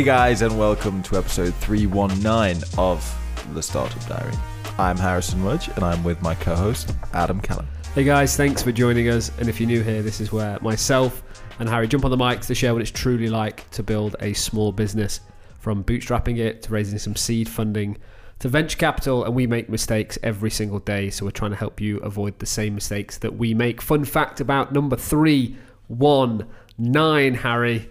Hey guys, and welcome to episode 319 of The Startup Diary. I'm Harrison Mudge, and I'm with my co host, Adam Callum. Hey guys, thanks for joining us. And if you're new here, this is where myself and Harry jump on the mics to share what it's truly like to build a small business from bootstrapping it to raising some seed funding to venture capital. And we make mistakes every single day. So we're trying to help you avoid the same mistakes that we make. Fun fact about number three, one, nine, Harry.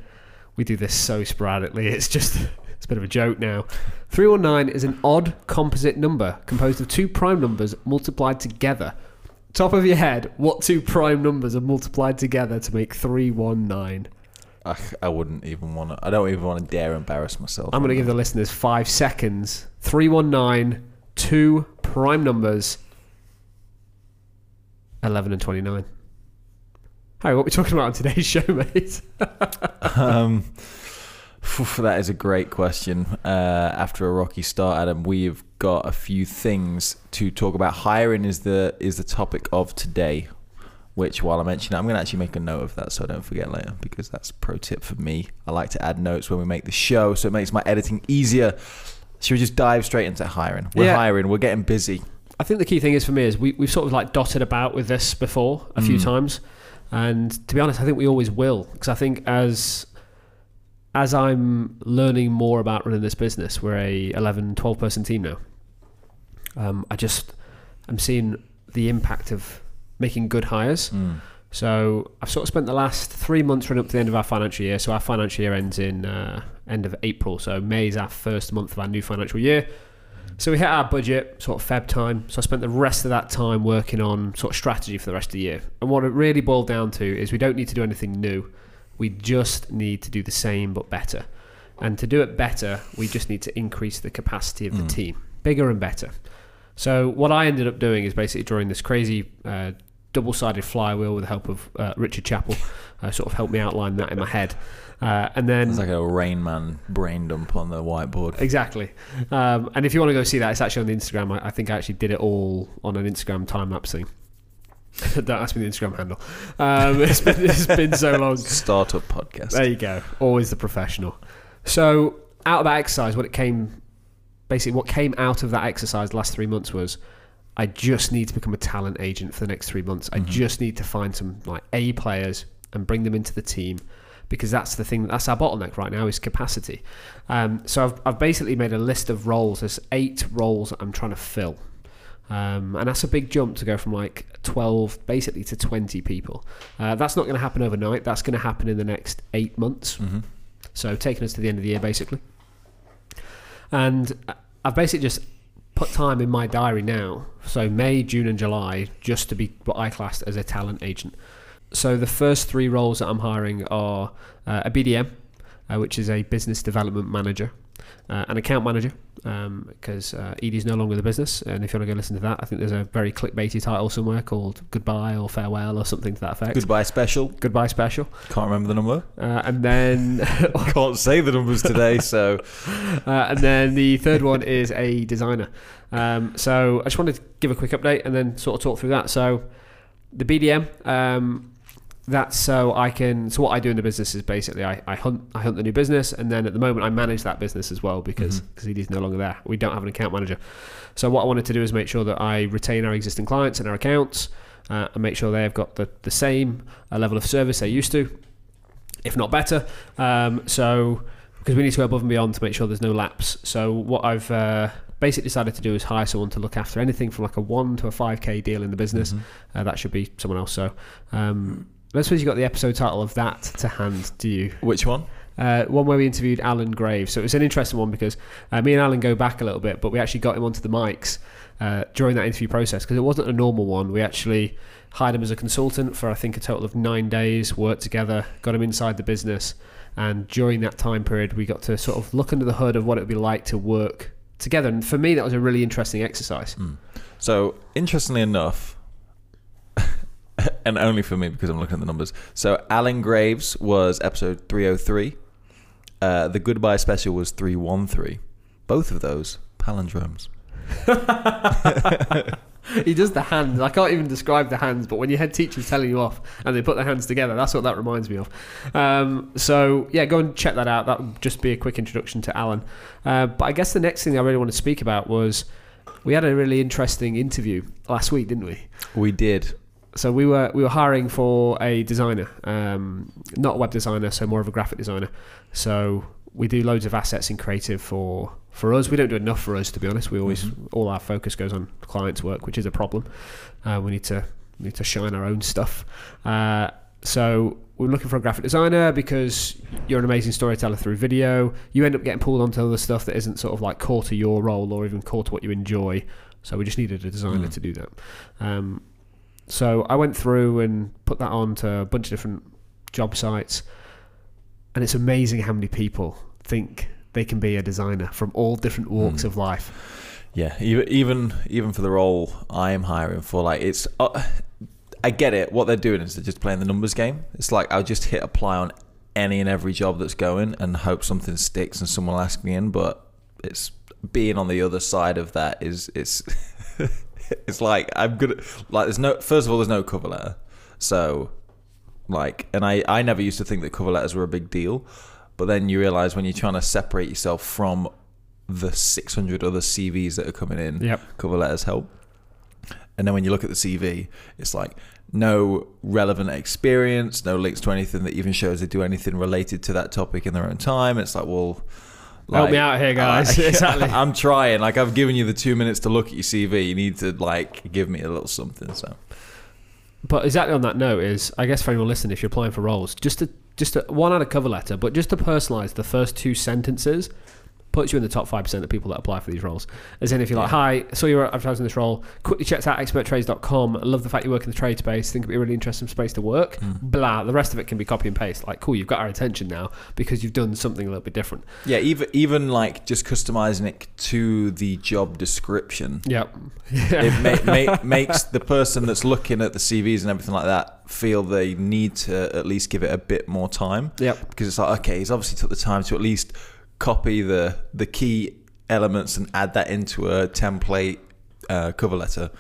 We do this so sporadically. It's just. It's a bit of a joke now. 319 is an odd composite number composed of two prime numbers multiplied together. Top of your head, what two prime numbers are multiplied together to make 319? I, I wouldn't even want to, I don't even want to dare embarrass myself. I'm going to give the listeners five seconds. 319, two prime numbers, 11 and 29. Harry, what are we talking about on today's show, mate? um, that is a great question. Uh, after a rocky start, Adam, we've got a few things to talk about. Hiring is the is the topic of today. Which, while I mention it, I'm going to actually make a note of that so I don't forget later because that's a pro tip for me. I like to add notes when we make the show so it makes my editing easier. Should we just dive straight into hiring? We're Yeah. hiring. We're getting busy. I think the key thing is for me is we, we've sort of like dotted about with this before a few Mm. times, and to be honest, I think we always will because I think as as I'm learning more about running this business, we're a 11, 12 person team now. Um, I just I'm seeing the impact of making good hires. Mm. So I've sort of spent the last three months running up to the end of our financial year. So our financial year ends in uh, end of April. So May is our first month of our new financial year. So we hit our budget sort of Feb time. So I spent the rest of that time working on sort of strategy for the rest of the year. And what it really boiled down to is we don't need to do anything new. We just need to do the same but better. And to do it better, we just need to increase the capacity of the Mm. team, bigger and better. So what I ended up doing is basically drawing this crazy uh, double-sided flywheel with the help of uh, Richard Chappell, uh, sort of helped me outline that in my head, uh, and then It's like a Rain Man brain dump on the whiteboard. exactly. Um, and if you want to go see that, it's actually on the Instagram. I, I think I actually did it all on an Instagram time lapse thing. Don't ask me the Instagram handle. Um, it's, been, it's been so long. Startup podcast. There you go. Always the professional. So out of that exercise, what it came, basically, what came out of that exercise the last three months was, I just need to become a talent agent for the next three months. I Mhm. just need to find some like A players and bring them into the team because that's the thing. That's our bottleneck right now is capacity. Um, so I've, I've basically made a list of roles. There's eight roles I'm trying to fill. Um, and that's a big jump to go from like 12 basically to 20 people. Uh, that's not going to happen overnight. That's going to happen in the next eight months. hmm So taking us to the end of the year, basically. And I've basically just put time in my diary now, so May, June, and July, just to be what I classed as a talent agent. So the first three roles that I'm hiring are uh, a BDM, uh, which is a business development manager, uh, an account manager, because uh, Edie's no longer the business. And if you want to go listen to that, I think there's a very clickbaity title somewhere called Goodbye or Farewell or something to that effect. Goodbye special. Goodbye special. Can't remember the number. Uh, and then Can't say the numbers today, so Uh, and then the third one is a designer. Um, so I just wanted to give a quick update and then sort of talk through that. So the BDM, um, that's so I can. So what I do in the business is basically I, I hunt I hunt the new business, and then at the moment I manage that business as well because because is no longer there. We don't have an account manager. So what I wanted to do is make sure that I retain our existing clients and our accounts, uh, and make sure they've got the the same uh, level of service they used to, if not better. Um, so because we need to go above and beyond to make sure there's no lapse. So what I've uh, basically decided to do is hire someone to look after anything from like a one to a five k deal in the business. Mhm. Uh, that should be someone else. So um, I suppose you got the episode title of that to hand, do you? Which one? Uh, one where we interviewed Alan Graves. So it was an interesting one because uh, me and Alan go back a little bit, but we actually got him onto the mics uh, during that interview process because it wasn't a normal one. We actually hired him as a consultant for I think a total of nine days, worked together, got him inside the business, and during that time period, we got to sort of look under the hood of what it would be like to work together. And for me, that was a really interesting exercise. Mm. So, interestingly enough, and only for me because I'm looking at the numbers. So, Alan Graves was episode 303. Uh, the Goodbye special was 313. Both of those palindromes. he does the hands. I can't even describe the hands, but when your head teacher's telling you off and they put their hands together, that's what that reminds me of. Um, so yeah, go and check that out. That would just be a quick introduction to Alan. Uh, but I guess the next thing I really want to speak about was we had a really interesting interview last week, didn't we? We did. So we were we were hiring for a designer, um, not a web designer, so more of a graphic designer. So we do loads of assets in creative for for us. We don't do enough for us, to be honest. We always all our focus goes on clients' work, which is a problem. Uh, we need to we need to shine our own stuff. Uh, so we're looking for a graphic designer because you're an amazing storyteller through video. You end up getting pulled onto other stuff that isn't sort of like core to your role or even core to what you enjoy. So we just needed a designer Mm. to do that. Um, so I went through and put that on to a bunch of different job sites, and it's amazing how many people think they can be a designer from all different walks Mm. of life. Yeah, even even even for the role I am hiring for, like it's. Uh, I get it. What they're doing is they're just playing the numbers game. It's like I'll just hit apply on any and every job that's going and hope something sticks and someone will ask me in. But it's being on the other side of that is it's it's like I'm good. Like there's no first of all there's no cover letter, so like and I I never used to think that cover letters were a big deal, but then you realize when you're trying to separate yourself from the 600 other CVs that are coming in, Yep. cover letters help. And then when you look at the CV, it's like no relevant experience, no links to anything that even shows they do anything related to that topic in their own time. It's like, well, Help me out here, guys. I- Exactly. I'm trying. Like I've given you the two minutes to look at your CV. You need to like give me a little something. So But exactly on that note is, I guess for anyone listening, if you're applying for roles, just to just to, one out of cover letter, but just to personalize the first two sentences puts you in the top five percent of people that apply for these roles. As in, if you're like, "Hi, saw you were advertising this role. Quickly checked out experttrades.com. I love the fact you work in the trade space. Think it'd be a really interesting space to work." Hmm. Blah. The rest of it can be copy and paste. Like, cool, you've got our attention now because you've done something a little bit different. yeah, even even like just customizing it to the job description. Yep. it ma- ma- makes the person that's looking at the CVs and everything like that feel they need to at least give it a bit more time Yep. because it's like okay he's obviously took the time to at least copy the the key elements and add that into a template uh, cover letter.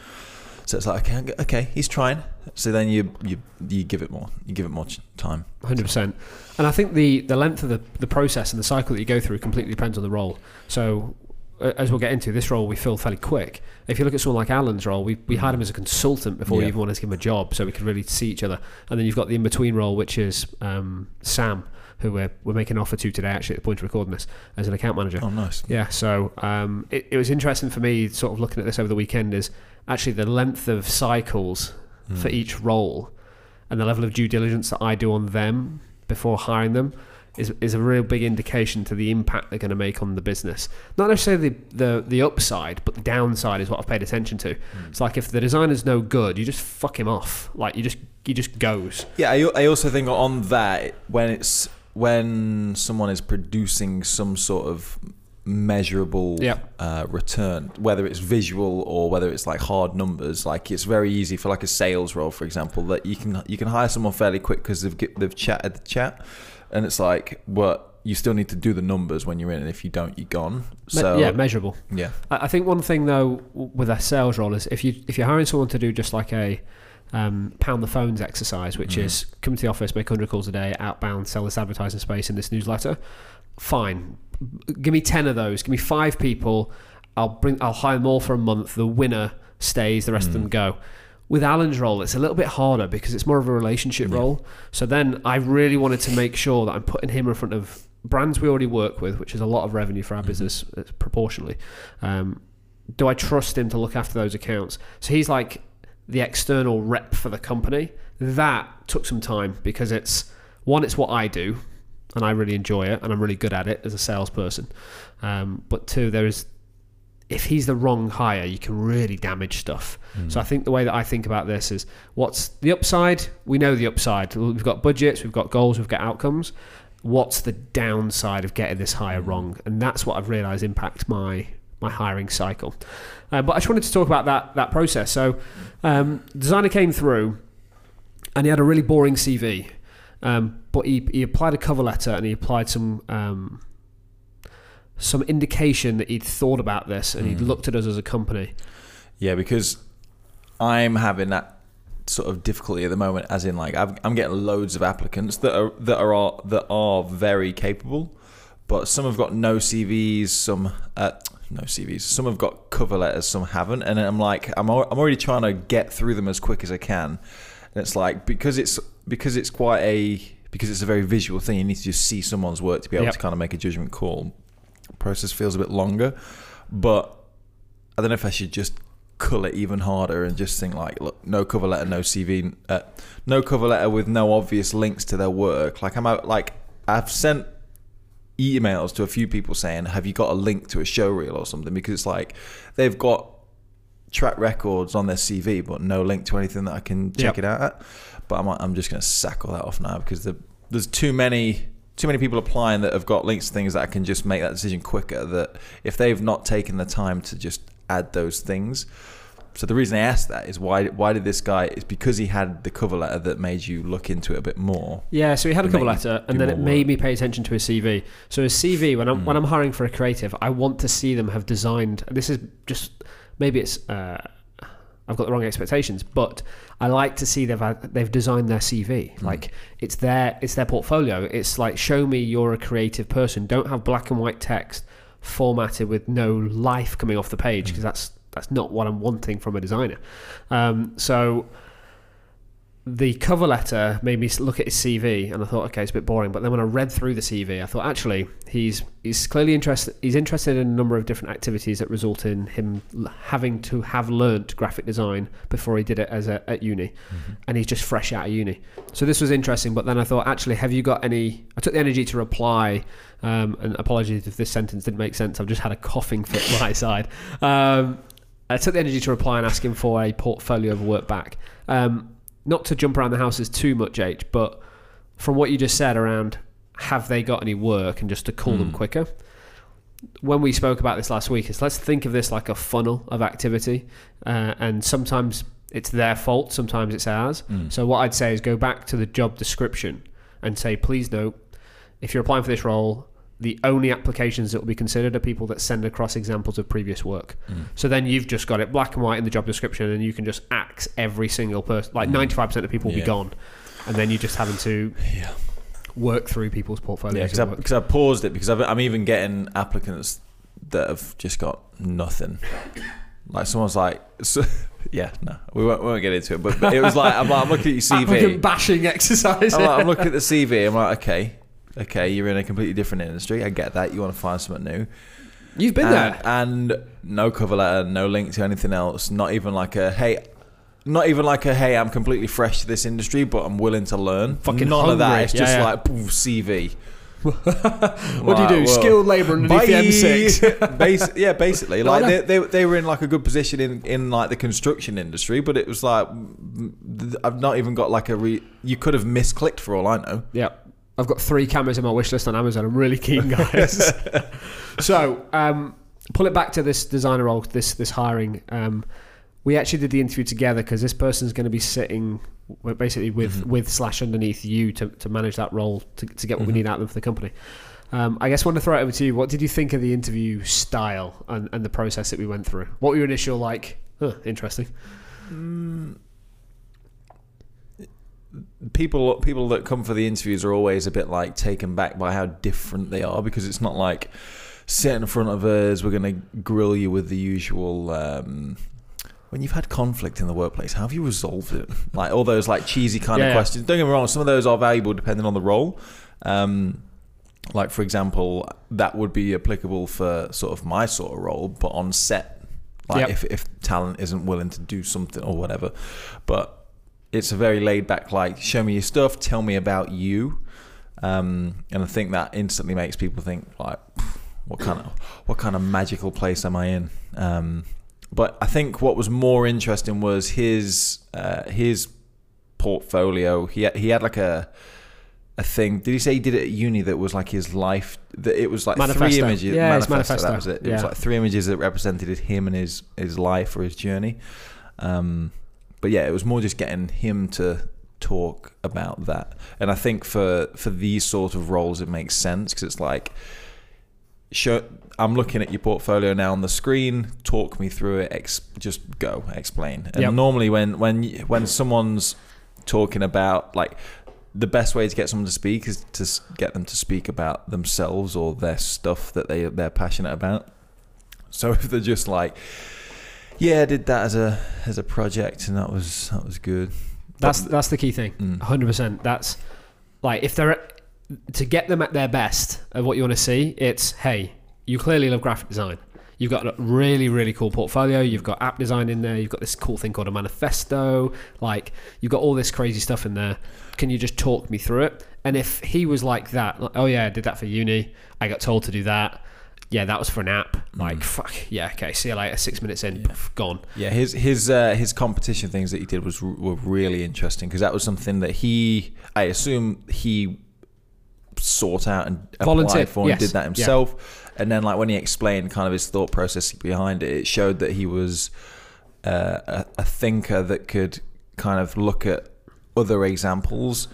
So it's like okay okay he's trying. So then you you you give it more you give it more time. Hundred percent, and I think the the length of the the process and the cycle that you go through completely depends on the role. So, as we'll get into, this role we fill fairly quick. If you look at someone like Alan's role, we we hired him as a consultant before we even wanted to give him a job, so we could really see each other. And then you've got the in between role, which is um, Sam, who we're we're making an offer to today, actually at the point of recording this, as an account manager. oh nice Yeah, so um, it, it was interesting for me, sort of looking at this over the weekend, is actually the length of cycles for Mm. each role and the level of due diligence that I do on them before hiring them is, is a real big indication to the impact they're going to make on the business. Not necessarily the, the, the upside, but the downside is what I've paid attention to. It's like if the designer's no good, you just fuck him off. Like you just he just goes. Yeah, I, I also think on that when it's when someone is producing some sort of measurable Yep. uh, return, whether it's visual or whether it's like hard numbers, like it's very easy for like a sales role, for example, that you can you can hire someone fairly quick because they've they've chatted the chat, and it's like, but you still need to do the numbers when you're in, and if you don't, you're gone. So yeah, measurable. yeah, I think one thing though with a sales role is if you if you're hiring someone to do just like a um, pound the phones exercise, which Mhm. is come to the office, make 100 calls a day, outbound, sell this advertising space in this newsletter. Fine, give me 10 of those. Give me five people. I'll bring. I'll hire them all for a month. The winner stays. The rest of them Mm. go. With Alan's role, it's a little bit harder because it's more of a relationship Yeah. role. So then I really wanted to make sure that I'm putting him in front of brands we already work with, which is a lot of revenue for our Mhm. business uh, proportionally. Um, do I trust him to look after those accounts? So he's like the external rep for the company. That took some time because it's one, it's what I do, and I really enjoy it, and I'm really good at it as a salesperson. Um, but two, there is if he's the wrong hire, you can really damage stuff. Mm. So I think the way that I think about this is what's the upside? We know the upside. We've got budgets, we've got goals, we've got outcomes. What's the downside of getting this hire wrong? And that's what I've realised impacts my my hiring cycle. Uh, but I just wanted to talk about that that process. So um, designer came through, and he had a really boring CV, um, but he he applied a cover letter and he applied some. Um, some indication that he'd thought about this and he'd Mm. looked at us as a company. Yeah, because I'm having that sort of difficulty at the moment, as in like I've, I'm getting loads of applicants that are that are that are very capable, but some have got no CVs, some uh, no CVs, some have got cover letters, some haven't, and I'm like I'm al- I'm already trying to get through them as quick as I can, and it's like because it's because it's quite a because it's a very visual thing, you need to just see someone's work to be able Yep. to kind of make a judgment call. Process feels a bit longer, but I don't know if I should just cull it even harder and just think like, look, no cover letter, no CV, uh, no cover letter with no obvious links to their work. Like I'm out, like I've sent emails to a few people saying, have you got a link to a show reel or something? Because it's like they've got track records on their CV, but no link to anything that I can check Yep. it out at. But I'm, I'm just going to sack all that off now because the, there's too many too many people applying that have got links to things that I can just make that decision quicker. That if they've not taken the time to just add those things. So the reason I asked that is why why did this guy? It's because he had the cover letter that made you look into it a bit more. Yeah, so he had a cover letter, and then it made work. me pay attention to his CV. So his CV, when I'm when I'm hiring for a creative, I want to see them have designed. This is just maybe it's uh, I've got the wrong expectations, but I like to see they've had, they've designed their CV. Like it's their it's their portfolio. It's like show me you're a creative person. Don't have black and white text formatted with no life coming off the page because that's that's not what I'm wanting from a designer. Um, so the cover letter made me look at his CV, and I thought, okay, it's a bit boring. But then when I read through the CV, I thought, actually, he's he's clearly interested. He's interested in a number of different activities that result in him having to have learnt graphic design before he did it as a, at uni, and he's just fresh out of uni. So this was interesting. But then I thought, actually, have you got any? I took the energy to reply. Um, and apologies if this sentence didn't make sense. I've just had a coughing fit right side. Um, I took the energy to reply and ask him for a portfolio of work back. Um, not to jump around the houses too much, H, but from what you just said around have they got any work and just to call them quicker. When we spoke about this last week, is let's think of this like a funnel of activity, uh, and sometimes it's their fault, sometimes it's ours. So what I'd say is go back to the job description and say, please note, if you're applying for this role, the only applications that will be considered are people that send across examples of previous work. Hmm. So then you've just got it black and white in the job description, and you can just axe every single person. Like hmm. 95% of people will Yeah. be gone, and then you're just having to Yeah. work through people's portfolios. Yeah, because I, I paused it because I've, I'm even getting applicants that have just got nothing. Like someone's like, so, yeah, no, we won't, we won't get into it. But, but it was like I'm, like, I'm looking at your Applicant CV. bashing exercise. I'm, like, I'm looking at the CV. I'm like, okay, okay, you're in a completely different industry. I get that. You want to find something new. You've been and, there. and no cover letter, no link to anything else. Not even like a hey. Not even like a hey, I'm completely fresh to this industry, but I'm willing to learn. Fucking none of that. It's Yeah, just yeah. like poof, CV. What do you do? Skilled labour underneath the M6. Bas- yeah, basically, like they, they they were in like a good position in in like the construction industry, but it was like I've not even got like a re. You could have misclicked for all I know. Yeah. I've got three cameras in my wish list on Amazon. I'm really keen, guys. so, um, pull it back to this designer role, this this hiring. Um, we actually did the interview together because this person's going to be sitting basically with with slash underneath you to, to manage that role to, to get what we need out of them for the company. Um, I guess I want to throw it over to you. What did you think of the interview style and, and the process that we went through? What were your initial like? Huh, interesting. People people that come for the interviews are always a bit like taken back by how different they are because it's not like sit in front of us we're going to grill you with the usual um, when you've had conflict in the workplace how have you resolved it? Like all those like cheesy kind Yeah, of questions. Don't get me wrong some of those are valuable depending on the role. Um, like for example that would be applicable for sort of my sort of role but on set like Yep. if, if talent isn't willing to do something or whatever. But it's a very laid back like show me your stuff tell me about you. Um, and i think that instantly makes people think like what kind of what kind of magical place am i in? Um, but i think what was more interesting was his uh, his portfolio. He had, he had like a a thing. Did he say he did it at uni that was like his life that it was like three images? Yeah, manifesto, manifesto. that was it. It was like three images that represented him and his his life or his journey. Um, but yeah, it was more just getting him to talk about that. And I think for for these sort of roles, it makes sense because it's like, show. I'm looking at your portfolio now on the screen. Talk me through it. Ex- just go explain. And Yep. normally when when when someone's talking about like the best way to get someone to speak is to get them to speak about themselves or their stuff that they they're passionate about. So if they're just like, yeah, I did that as a as a project and that was that was good. That's But- that's the key thing. Mm. hundred percent. That's like if they're to get them at their best of what you want to see. It's hey, you clearly love graphic design. You've got a really really cool portfolio. You've got app design in there. You've got this cool thing called a manifesto. Like you've got all this crazy stuff in there. Can you just talk me through it? And if he was like that, like, oh yeah, I did that for uni. I got told to do that. Yeah, that was for an app. Like fuck yeah, okay. See you later. Six minutes in, poof, gone. Yeah, his his uh, his competition things that he did was were really interesting because that was something that he, I assume he sought out and Volunteered, applied for and yes, did that yeah. himself. And then, like when he explained kind of his thought process behind it, it showed that he was uh, a, a thinker that could kind of look at other examples,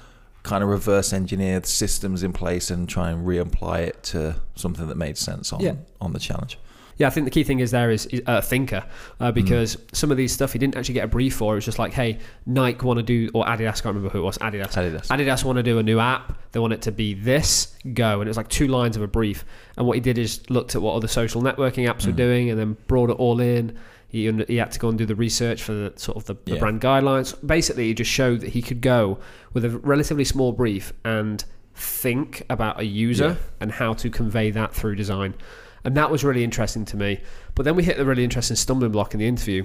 kind of reverse engineer the systems in place, and try and reapply it to something that made sense on Yeah. on the challenge. Yeah, I think the key thing is there is, is a thinker uh, mm. because some of these stuff he didn't actually get a brief for. It was just like, hey, Nike want to do, or Adidas, I can't remember who it was, Adidas. Adidas. Adidas want to do a new app. They want it to be this, go. And it was like two lines of a brief. And what he did is looked at what other social networking apps were mm. doing and then brought it all in. He, he had to go and do the research for the sort of the, the Yeah. brand guidelines. Basically, he just showed that he could go with a relatively small brief and think about a user Yeah. and how to convey that through design. And that was really interesting to me. But then we hit the really interesting stumbling block in the interview,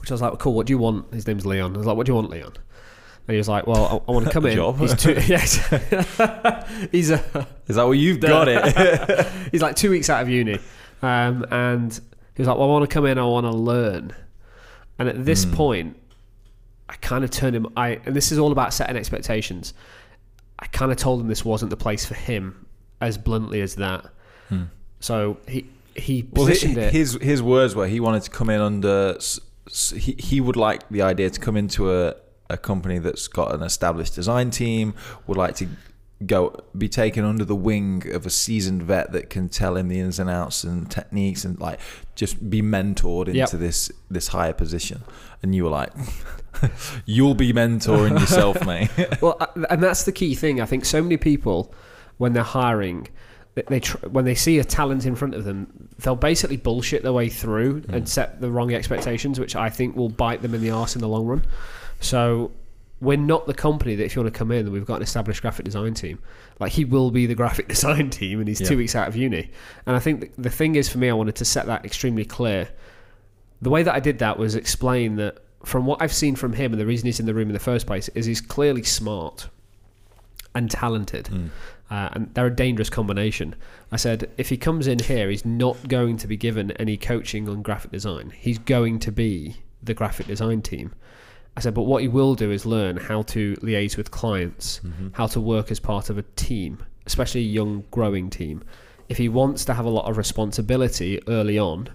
which I was like, cool, what do you want? His name's Leon. I was like, what do you want, Leon? And he was like, well, I, I want to come in. Job. He's two, yes. he's, a, Is that what you've got it? he's like two weeks out of uni. Um, and he was like, well, I want to come in, I want to learn. And at this Hmm. point, I kind of turned him, I, and this is all about setting expectations. I kind of told him this wasn't the place for him as bluntly as that. So he, he Well, positioned it. his his words were he wanted to come in under. He he would like the idea to come into a a company that's got an established design team. Would like to go be taken under the wing of a seasoned vet that can tell him the ins and outs and techniques and like just be mentored into Yep. this this higher position. And you were like, you'll be mentoring yourself, mate. well, and that's the key thing. I think so many people, when they're hiring, they, tr- when they see a talent in front of them, they'll basically bullshit their way through hmm. and set the wrong expectations, which I think will bite them in the arse in the long run. So we're not the company that if you want to come in, we've got an established graphic design team. Like he will be the graphic design team, and he's Yeah. two weeks out of uni. And I think the, the thing is for me, I wanted to set that extremely clear. The way that I did that was explain that from what I've seen from him, and the reason he's in the room in the first place is he's clearly smart and talented. Uh, and they're a dangerous combination. I said, if he comes in here, he's not going to be given any coaching on graphic design. He's going to be the graphic design team. I said, but what he will do is learn how to liaise with clients, how to work as part of a team, especially a young, growing team. If he wants to have a lot of responsibility early on,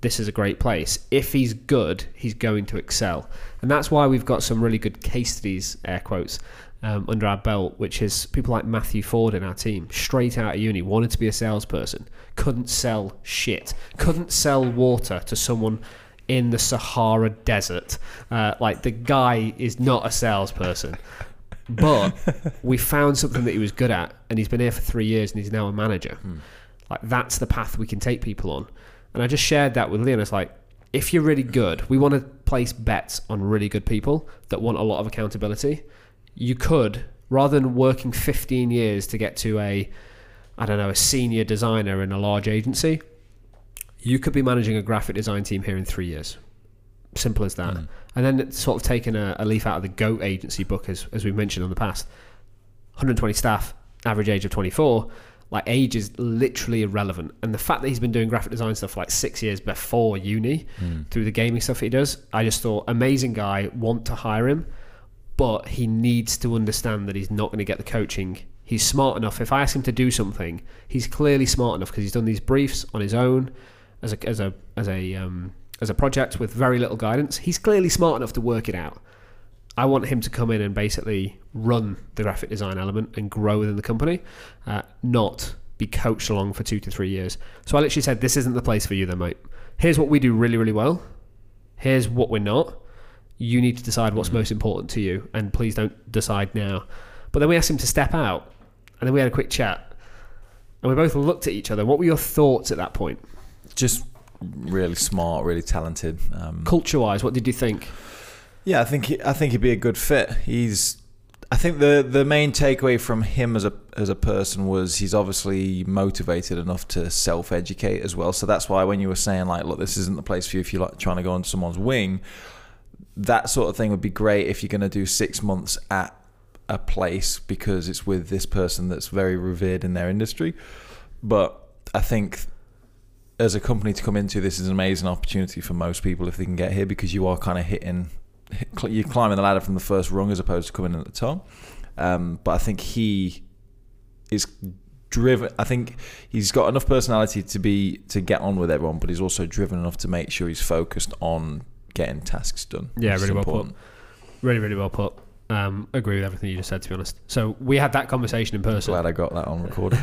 this is a great place. If he's good, he's going to excel. And that's why we've got some really good case studies, air quotes, um, under our belt, which is people like Matthew Ford in our team, straight out of uni, wanted to be a salesperson, couldn't sell shit, couldn't sell water to someone in the Sahara Desert. Uh, like the guy is not a salesperson. But we found something that he was good at, and he's been here for three years, and he's now a manager. Like that's the path we can take people on. And I just shared that with Leon. It's like if you're really good, we want to place bets on really good people that want a lot of accountability. You could, rather than working 15 years to get to a, I don't know, a senior designer in a large agency, you could be managing a graphic design team here in three years. Simple as that. Hmm. And then it's sort of taking a, a leaf out of the GOAT agency book, as, as we mentioned in the past. 120 staff, average age of 24. Like age is literally irrelevant, and the fact that he's been doing graphic design stuff for like six years before uni, hmm. through the gaming stuff he does, I just thought amazing guy. Want to hire him, but he needs to understand that he's not going to get the coaching. He's smart enough. If I ask him to do something, he's clearly smart enough because he's done these briefs on his own as a as a as a um, as a project with very little guidance. He's clearly smart enough to work it out. I want him to come in and basically run the graphic design element and grow within the company, uh, not be coached along for two to three years. So I literally said, "This isn't the place for you, then, mate. Here's what we do really, really well. Here's what we're not. You need to decide what's most important to you, and please don't decide now." But then we asked him to step out, and then we had a quick chat, and we both looked at each other. What were your thoughts at that point, Just really smart, really talented. Um, culture-wise? What did you think? Yeah, I think he, I think he'd be a good fit. He's I think the the main takeaway from him as a as a person was he's obviously motivated enough to self educate as well. So that's why when you were saying like, look, this isn't the place for you if you're like trying to go on someone's wing, that sort of thing would be great if you're going to do six months at a place because it's with this person that's very revered in their industry. But I think as a company to come into, this is an amazing opportunity for most people if they can get here because you are kind of hitting you're climbing the ladder from the first rung as opposed to coming in at the top. Um, but I think he is driven. I think he's got enough personality to be to get on with everyone, but he's also driven enough to make sure he's focused on getting tasks done. Yeah, really well put. Really, really well put. Um, agree with everything you just said. To be honest, so we had that conversation in person. Glad I got that on recording.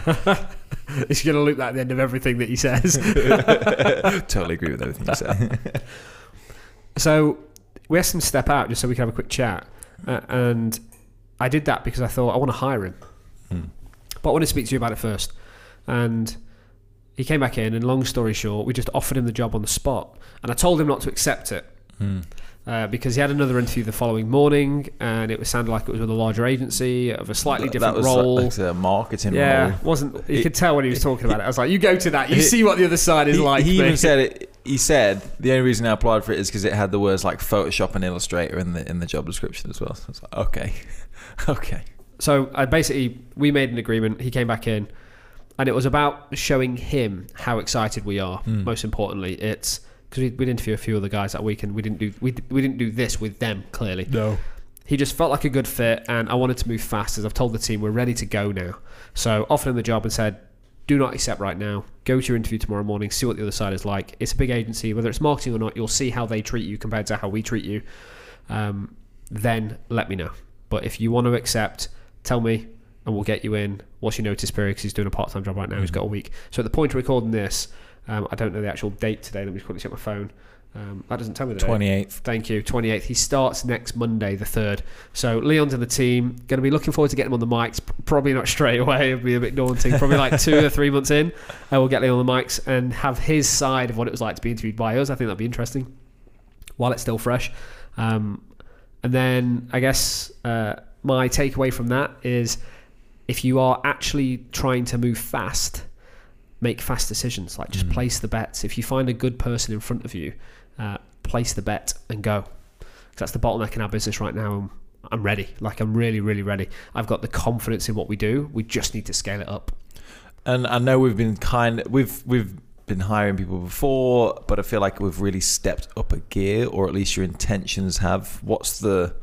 He's going to loop that at the end of everything that he says. totally agree with everything you said. so we asked him to step out just so we could have a quick chat, uh, and I did that because I thought I want to hire him, Hmm. but I want to speak to you about it first. And he came back in, and long story short, we just offered him the job on the spot, and I told him not to accept it. Hmm. Uh, because he had another interview the following morning, and it was sounded like it was with a larger agency of a slightly That- different that was role. Like a marketing yeah, role. wasn't you It- could tell when he was talking about it. I was like, "You go to that. You He- see what the other side is he, like." he mate." even said it. He said the only reason I applied for it is because it had the words like Photoshop and Illustrator in the in the job description as well. So it's like, okay, okay. So I basically we made an agreement. He came back in, and it was about showing him how excited we are. Hmm. Most importantly, it's because we we'd interview a few other guys that week, and we didn't do we we didn't do this with them clearly. No. He just felt like a good fit, and I wanted to move fast. As I've told the team, we're ready to go now. So offered him the job and said, "Do not accept right now. Go to your interview tomorrow morning. See what the other side is like. It's a big agency. Whether it's marketing or not, you'll see how they treat you compared to how we treat you. Um, then let me know. But if you want to accept, tell me, and we'll get you in. What's your notice period? Because he's doing a part-time job right now. He's got a week. So at the point of recording this, um, I don't know the actual date today. Let me just quickly check my phone. Um, that doesn't tell me the date. Twenty eighth. Thank you. 28th. He starts next Monday, the 3rd. So Leon's in the team. Going to be looking forward to getting him on the mics. Probably not straight away. It'll be a bit daunting. Probably like two or three months in. Uh, we'll get Leon on the mics and have his side of what it was like to be interviewed by us. I think that'd be interesting while it's still fresh. Um, and then I guess uh, my takeaway from that is if you are actually trying to move fast, make fast decisions. Like just Mm. place the bets. If you find a good person in front of you, uh, place the bet and go. that's the bottleneck in our business right now. I'm, I'm ready. Like I'm really, really ready. I've got the confidence in what we do. We just need to scale it up. And I know we've been kind we've we've been hiring people before, but I feel like we've really stepped up a gear, or at least your intentions have. What's the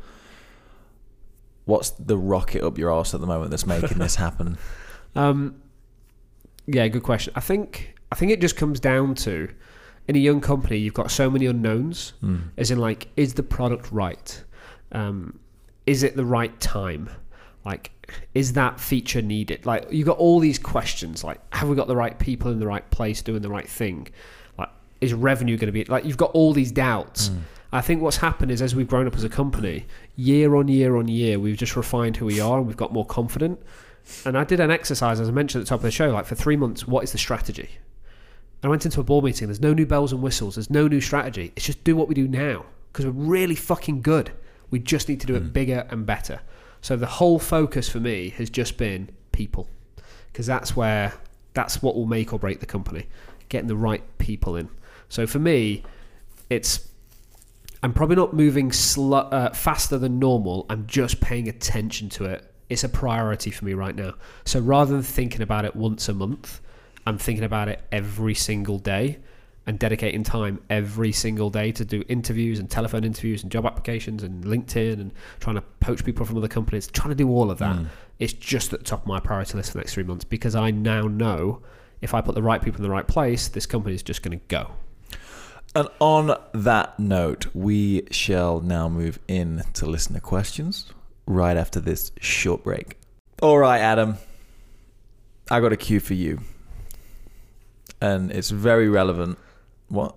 what's the rocket up your arse at the moment that's making this happen? Um, yeah, good question. I think I think it just comes down to in a young company you've got so many unknowns. Hmm. As in, like, is the product right? Um, is it the right time? Like, is that feature needed? Like, you've got all these questions. Like, have we got the right people in the right place doing the right thing? Like, is revenue going to be like? You've got all these doubts. Hmm. I think what's happened is as we've grown up as a company, year on year on year, we've just refined who we are and we've got more confident. And I did an exercise, as I mentioned at the top of the show, like for three months, what is the strategy? I went into a board meeting. There's no new bells and whistles. There's no new strategy. It's just do what we do now because we're really fucking good. We just need to do it bigger and better. So the whole focus for me has just been people because that's where that's what will make or break the company. Getting the right people in. So for me, it's I'm probably not moving sl- uh, faster than normal. I'm just paying attention to it. It's a priority for me right now. So rather than thinking about it once a month, I'm thinking about it every single day and dedicating time every single day to do interviews and telephone interviews and job applications and LinkedIn and trying to poach people from other companies, trying to do all of that. Mm. It's just at the top of my priority list for the next three months because I now know if I put the right people in the right place, this company is just going to go. And on that note, we shall now move in to listener questions right after this short break. All right, Adam. I got a cue for you, and it's very relevant. What?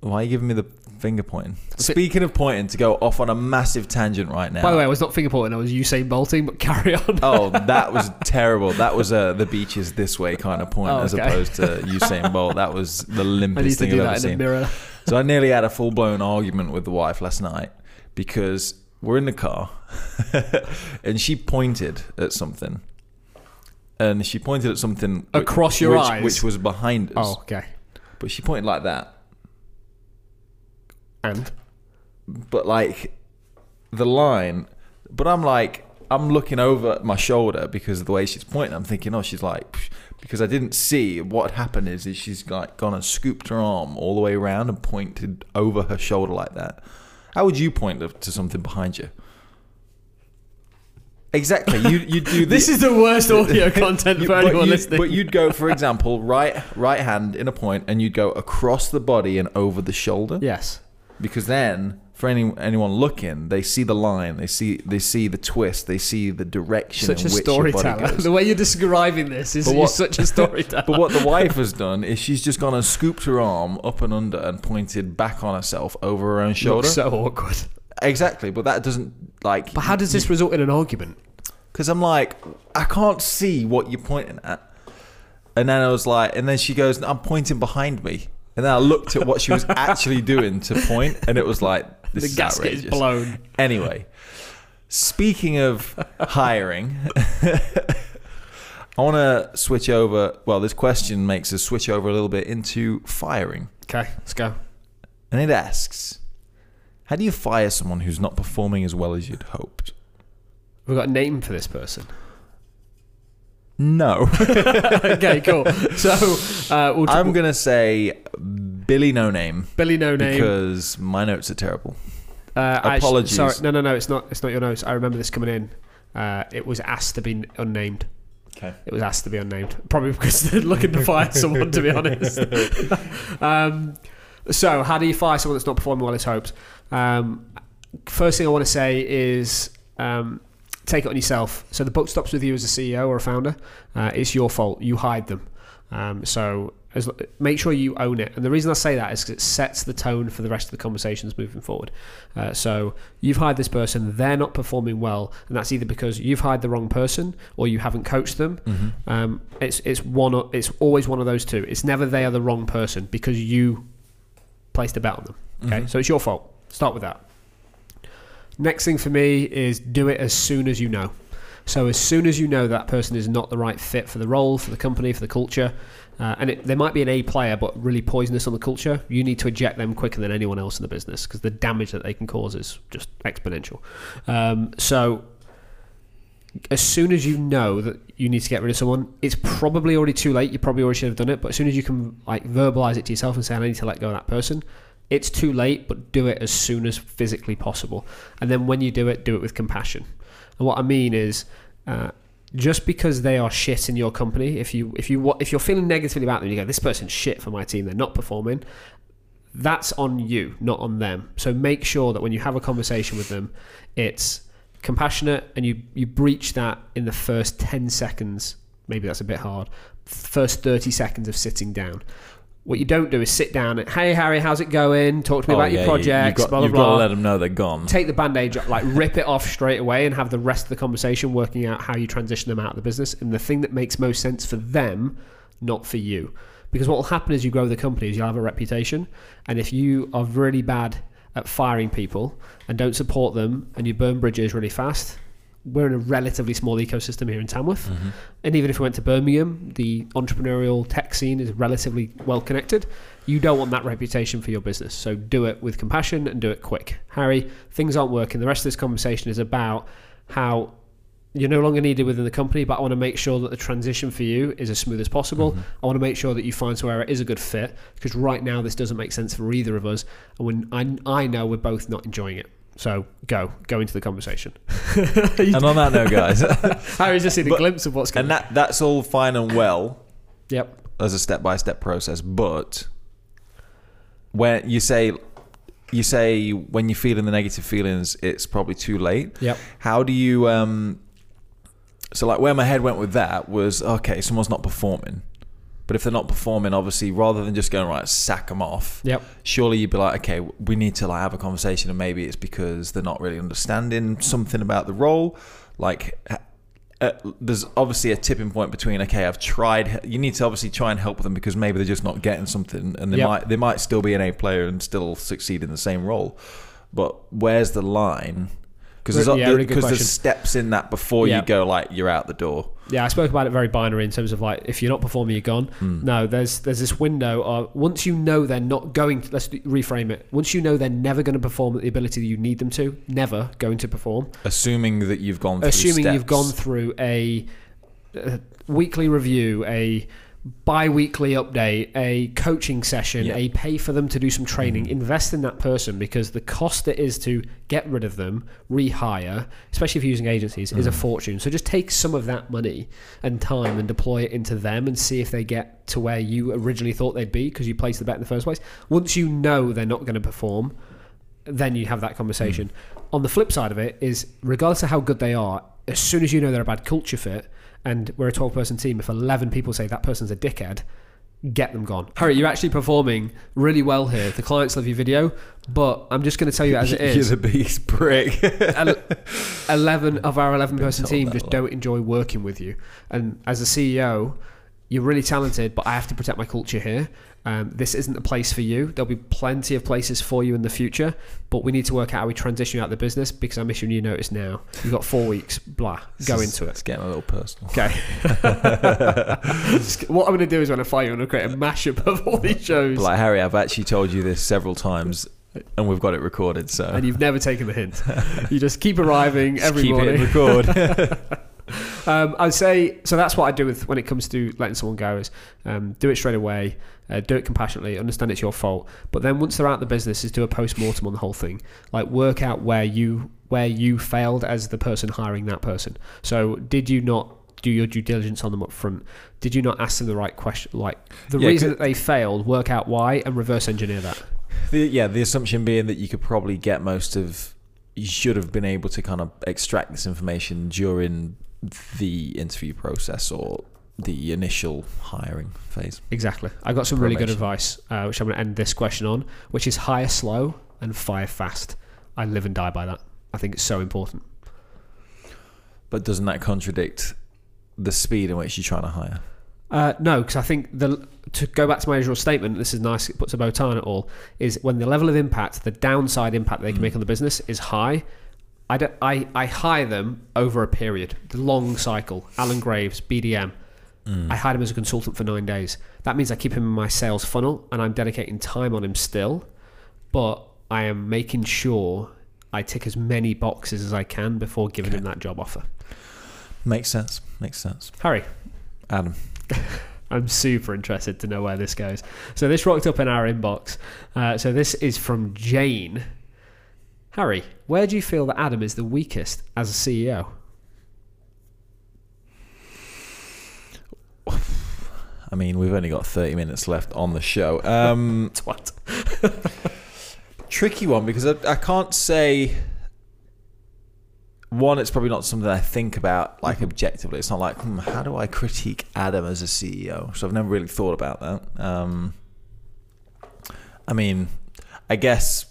Why are you giving me the finger pointing? Speaking of pointing, to go off on a massive tangent right now. By the way, I was not finger pointing. I was Usain bolting, but carry on. Oh, that was terrible. That was uh, the beaches this way kind of point Oh, as okay. opposed to Usain Bolt. That was the limpest thing I've ever in seen. So I nearly had a full blown argument with the wife last night because we're in the car and she pointed at something. And she pointed at something Across your which, eyes? which was behind us. Oh, okay. But she pointed like that. And But like the line, but I'm like, I'm looking over my shoulder because of the way she's pointing. I'm thinking, oh, she's like, psh, because I didn't see what happened is, is she's like gone and scooped her arm all the way around and pointed over her shoulder like that. How would you point to, to something behind you? Exactly. You you do the- this is the worst audio content for anyone you, listening. but you'd go, for example, right right hand in a point, and you'd go across the body and over the shoulder yes. because then for any anyone looking, they see the line, they see they see the twist, they see the direction Such a which your body storyteller. The way you're describing this is what- such a storyteller. But what the wife has done is she's just gone and scooped her arm up and under and pointed back on herself over her own shoulder. Looks so awkward. exactly, but that doesn't like. But how does this result in an argument? Because I'm like, I can't see what you're pointing at. And then I was like, and then she goes, I'm pointing behind me. And then I looked at what she was actually doing to point, and it was like, this the is gasket outrageous. is blown. Anyway, speaking of hiring, I want to switch over. Well, this question makes us switch over a little bit into firing. Okay, let's go. And it asks, how do you fire someone who's not performing as well as you'd hoped? We've got a name for this person. No. okay, cool. So uh, we'll I'm going to say Billy No Name Billy No Name. because my notes are terrible. Uh, Apologies. sorry, no, no, no. It's not. It's not your notes. I remember this coming in. Uh, it was asked to be unnamed. Okay. It was asked to be unnamed. Probably because they're looking to fire someone. To be honest. um, so, how do you fire someone that's not performing well as hoped? Um, first thing I want to say is um, take it on yourself. So the buck stops with you as a CEO or a founder. Uh, it's your fault. You hide them. Um, so as, make sure you own it. And the reason I say that is because it sets the tone for the rest of the conversations moving forward. Uh, so you've hired this person, they're not performing well, and that's either because you've hired the wrong person or you haven't coached them. Mm-hmm. Um, it's it's one. It's always one of those two. It's never they are the wrong person because you placed a bet on them. Okay, Mhm. so it's your fault. Start with that. Next thing for me is do it as soon as you know. So as soon as you know that person is not the right fit for the role, for the company, for the culture, uh, and it, they might be an A player but really poisonous on the culture, you need to eject them quicker than anyone else in the business because the damage that they can cause is just exponential. Um, so as soon as you know that you need to get rid of someone, it's probably already too late. You probably already should have done it. But as soon as you can like verbalize it to yourself and say, "I need to let go of that person," it's too late. But do it as soon as physically possible. And then when you do it, do it with compassion. And what I mean is, uh, just because they are shit in your company, if you if you if you're feeling negatively about them, you go, "This person's shit for my team. They're not performing." That's on you, not on them. So make sure that when you have a conversation with them, it's compassionate and you you breach that in the first 10 seconds maybe that's a bit hard first 30 seconds of sitting down what you don't do is sit down and hey harry how's it going? Talk to me Oh, about yeah, your projects You've got, blah blah you've got to blah. let them know they're gone. take the band-aid like rip it off straight away and have the rest of the conversation working out how you transition them out of the business. And the thing that makes most sense for them not for you. Because what will happen as you grow the company is you'll have a reputation. And if you are really bad at firing people and don't support them and you burn bridges really fast we're in a relatively small ecosystem here in Tamworth Mhm. and even if we went to Birmingham, the entrepreneurial tech scene is relatively well connected. You don't want that reputation for your business. So do it with compassion and do it quick. Harry, things aren't working. The rest of this conversation is about how you're no longer needed within the company, but I want to make sure that the transition for you is as smooth as possible. Mhm. I want to make sure that you find somewhere it is a good fit because right now this doesn't make sense for either of us. And when I, I know we're both not enjoying it. So go, go into the conversation. And on that note, guys, Harry's just seen a But- glimpse of what's going and that that's all fine and well Yep. as a step by step process, but when you say you say when you're feeling the negative feelings, it's probably too late. Yep. How do you um So like where my head went with that was okay, someone's not performing. But if they're not performing, obviously, rather than just going right, sack them off. Yep. Surely you'd be like, okay, we need to like have a conversation, and maybe it's because they're not really understanding something about the role. Like, uh, there's obviously a tipping point between okay, I've tried. You need to obviously try and help them because maybe they're just not getting something, and they Yep. might they might still be an A player and still succeed in the same role. But where's the line? Because there's, Yeah, really good because question. there's steps in that before Yeah. you go like you're out the door. Yeah, I spoke about it very binary in terms of like if you're not performing, you're gone. Hmm. No, there's there's this window of once you know they're not going. To, let's reframe it. Once you know they're never going to perform at the ability that you need them to, never going to perform. Assuming that you've gone through assuming you've gone through a, uh weekly review, a bi-weekly update, a coaching session, Yeah. a pay for them to do some training, Mm-hmm. invest in that person because the cost it is to get rid of them, rehire, especially if you're using agencies, is a Mm. fortune. So just take some of that money and time and deploy it into them and see if they get to where you originally thought they'd be because you placed the bet in the first place. Once you know they're not going to perform, then you have that conversation. On the flip side of it is, regardless of how good they are, as soon as you know they're a bad culture fit, and we're a 12 person team, if 11 people say that person's a dickhead, get them gone. Harry, you're actually performing really well here. The clients love your video, but I'm just going to tell you as it is. You're is. the biggest prick. 11 of our 11 person team just one. don't enjoy working with you. And as a CEO, you're really talented, but I have to protect my culture here. Um, this isn't a place for you. There'll be plenty of places for you in the future, but we need to work out how we transition you out of the business because I'm issuing you notice now. You've got four weeks, blah, go into it. It's getting a little personal. Okay. what I'm going to do is when I fire you, I'm going to create a mashup of all these shows. Like Harry, I've actually told you this several times, and we've got it recorded. So and you've never taken the hint. You just keep arriving every keep morning. hitting record. Um, I'd say so. That's what I do with when it comes to letting someone go is um, do it straight away, uh, do it compassionately, understand it's your fault. But then once they're out of the business, is do a post mortem on the whole thing. Like work out where you where you failed as the person hiring that person. So did you not do your due diligence on them up front? Did you not ask them the right question? Like the Yeah, reason that they failed, work out why and reverse engineer that. the, yeah, the assumption being that you could probably get most of, you should have been able to kind of extract this information during the interview process or the initial hiring phase. Exactly. I got some really good advice, uh, which I'm going to end this question on, which is hire slow and fire fast. I live and die by that. I think it's so important. But doesn't that contradict the speed in which you're trying to hire? Uh, no, because I think the to go back to my original statement, this is nice. It puts a bow tie on it all. Is when the level of impact, the downside impact they can make on the business is high. I, don't, I I hire them over a period, the long cycle. Alan Graves, BDM. I hired him as a consultant for nine days. That means I keep him in my sales funnel and I'm dedicating time on him still, but I am making sure I tick as many boxes as I can before giving him that job offer. Makes sense. Makes sense. Harry, Adam. I'm super interested to know where this goes. So this rocked up in our inbox. Uh, so this is from Jane. Harry, where do you feel that Adam is the weakest as a CEO? I mean, we've only got 30 minutes left on the show. Um, Twat. tricky one because I, I can't say one it's probably not something i think about like objectively it's not like hmm, how do i critique adam as a ceo so i've never really thought about that um, i mean i guess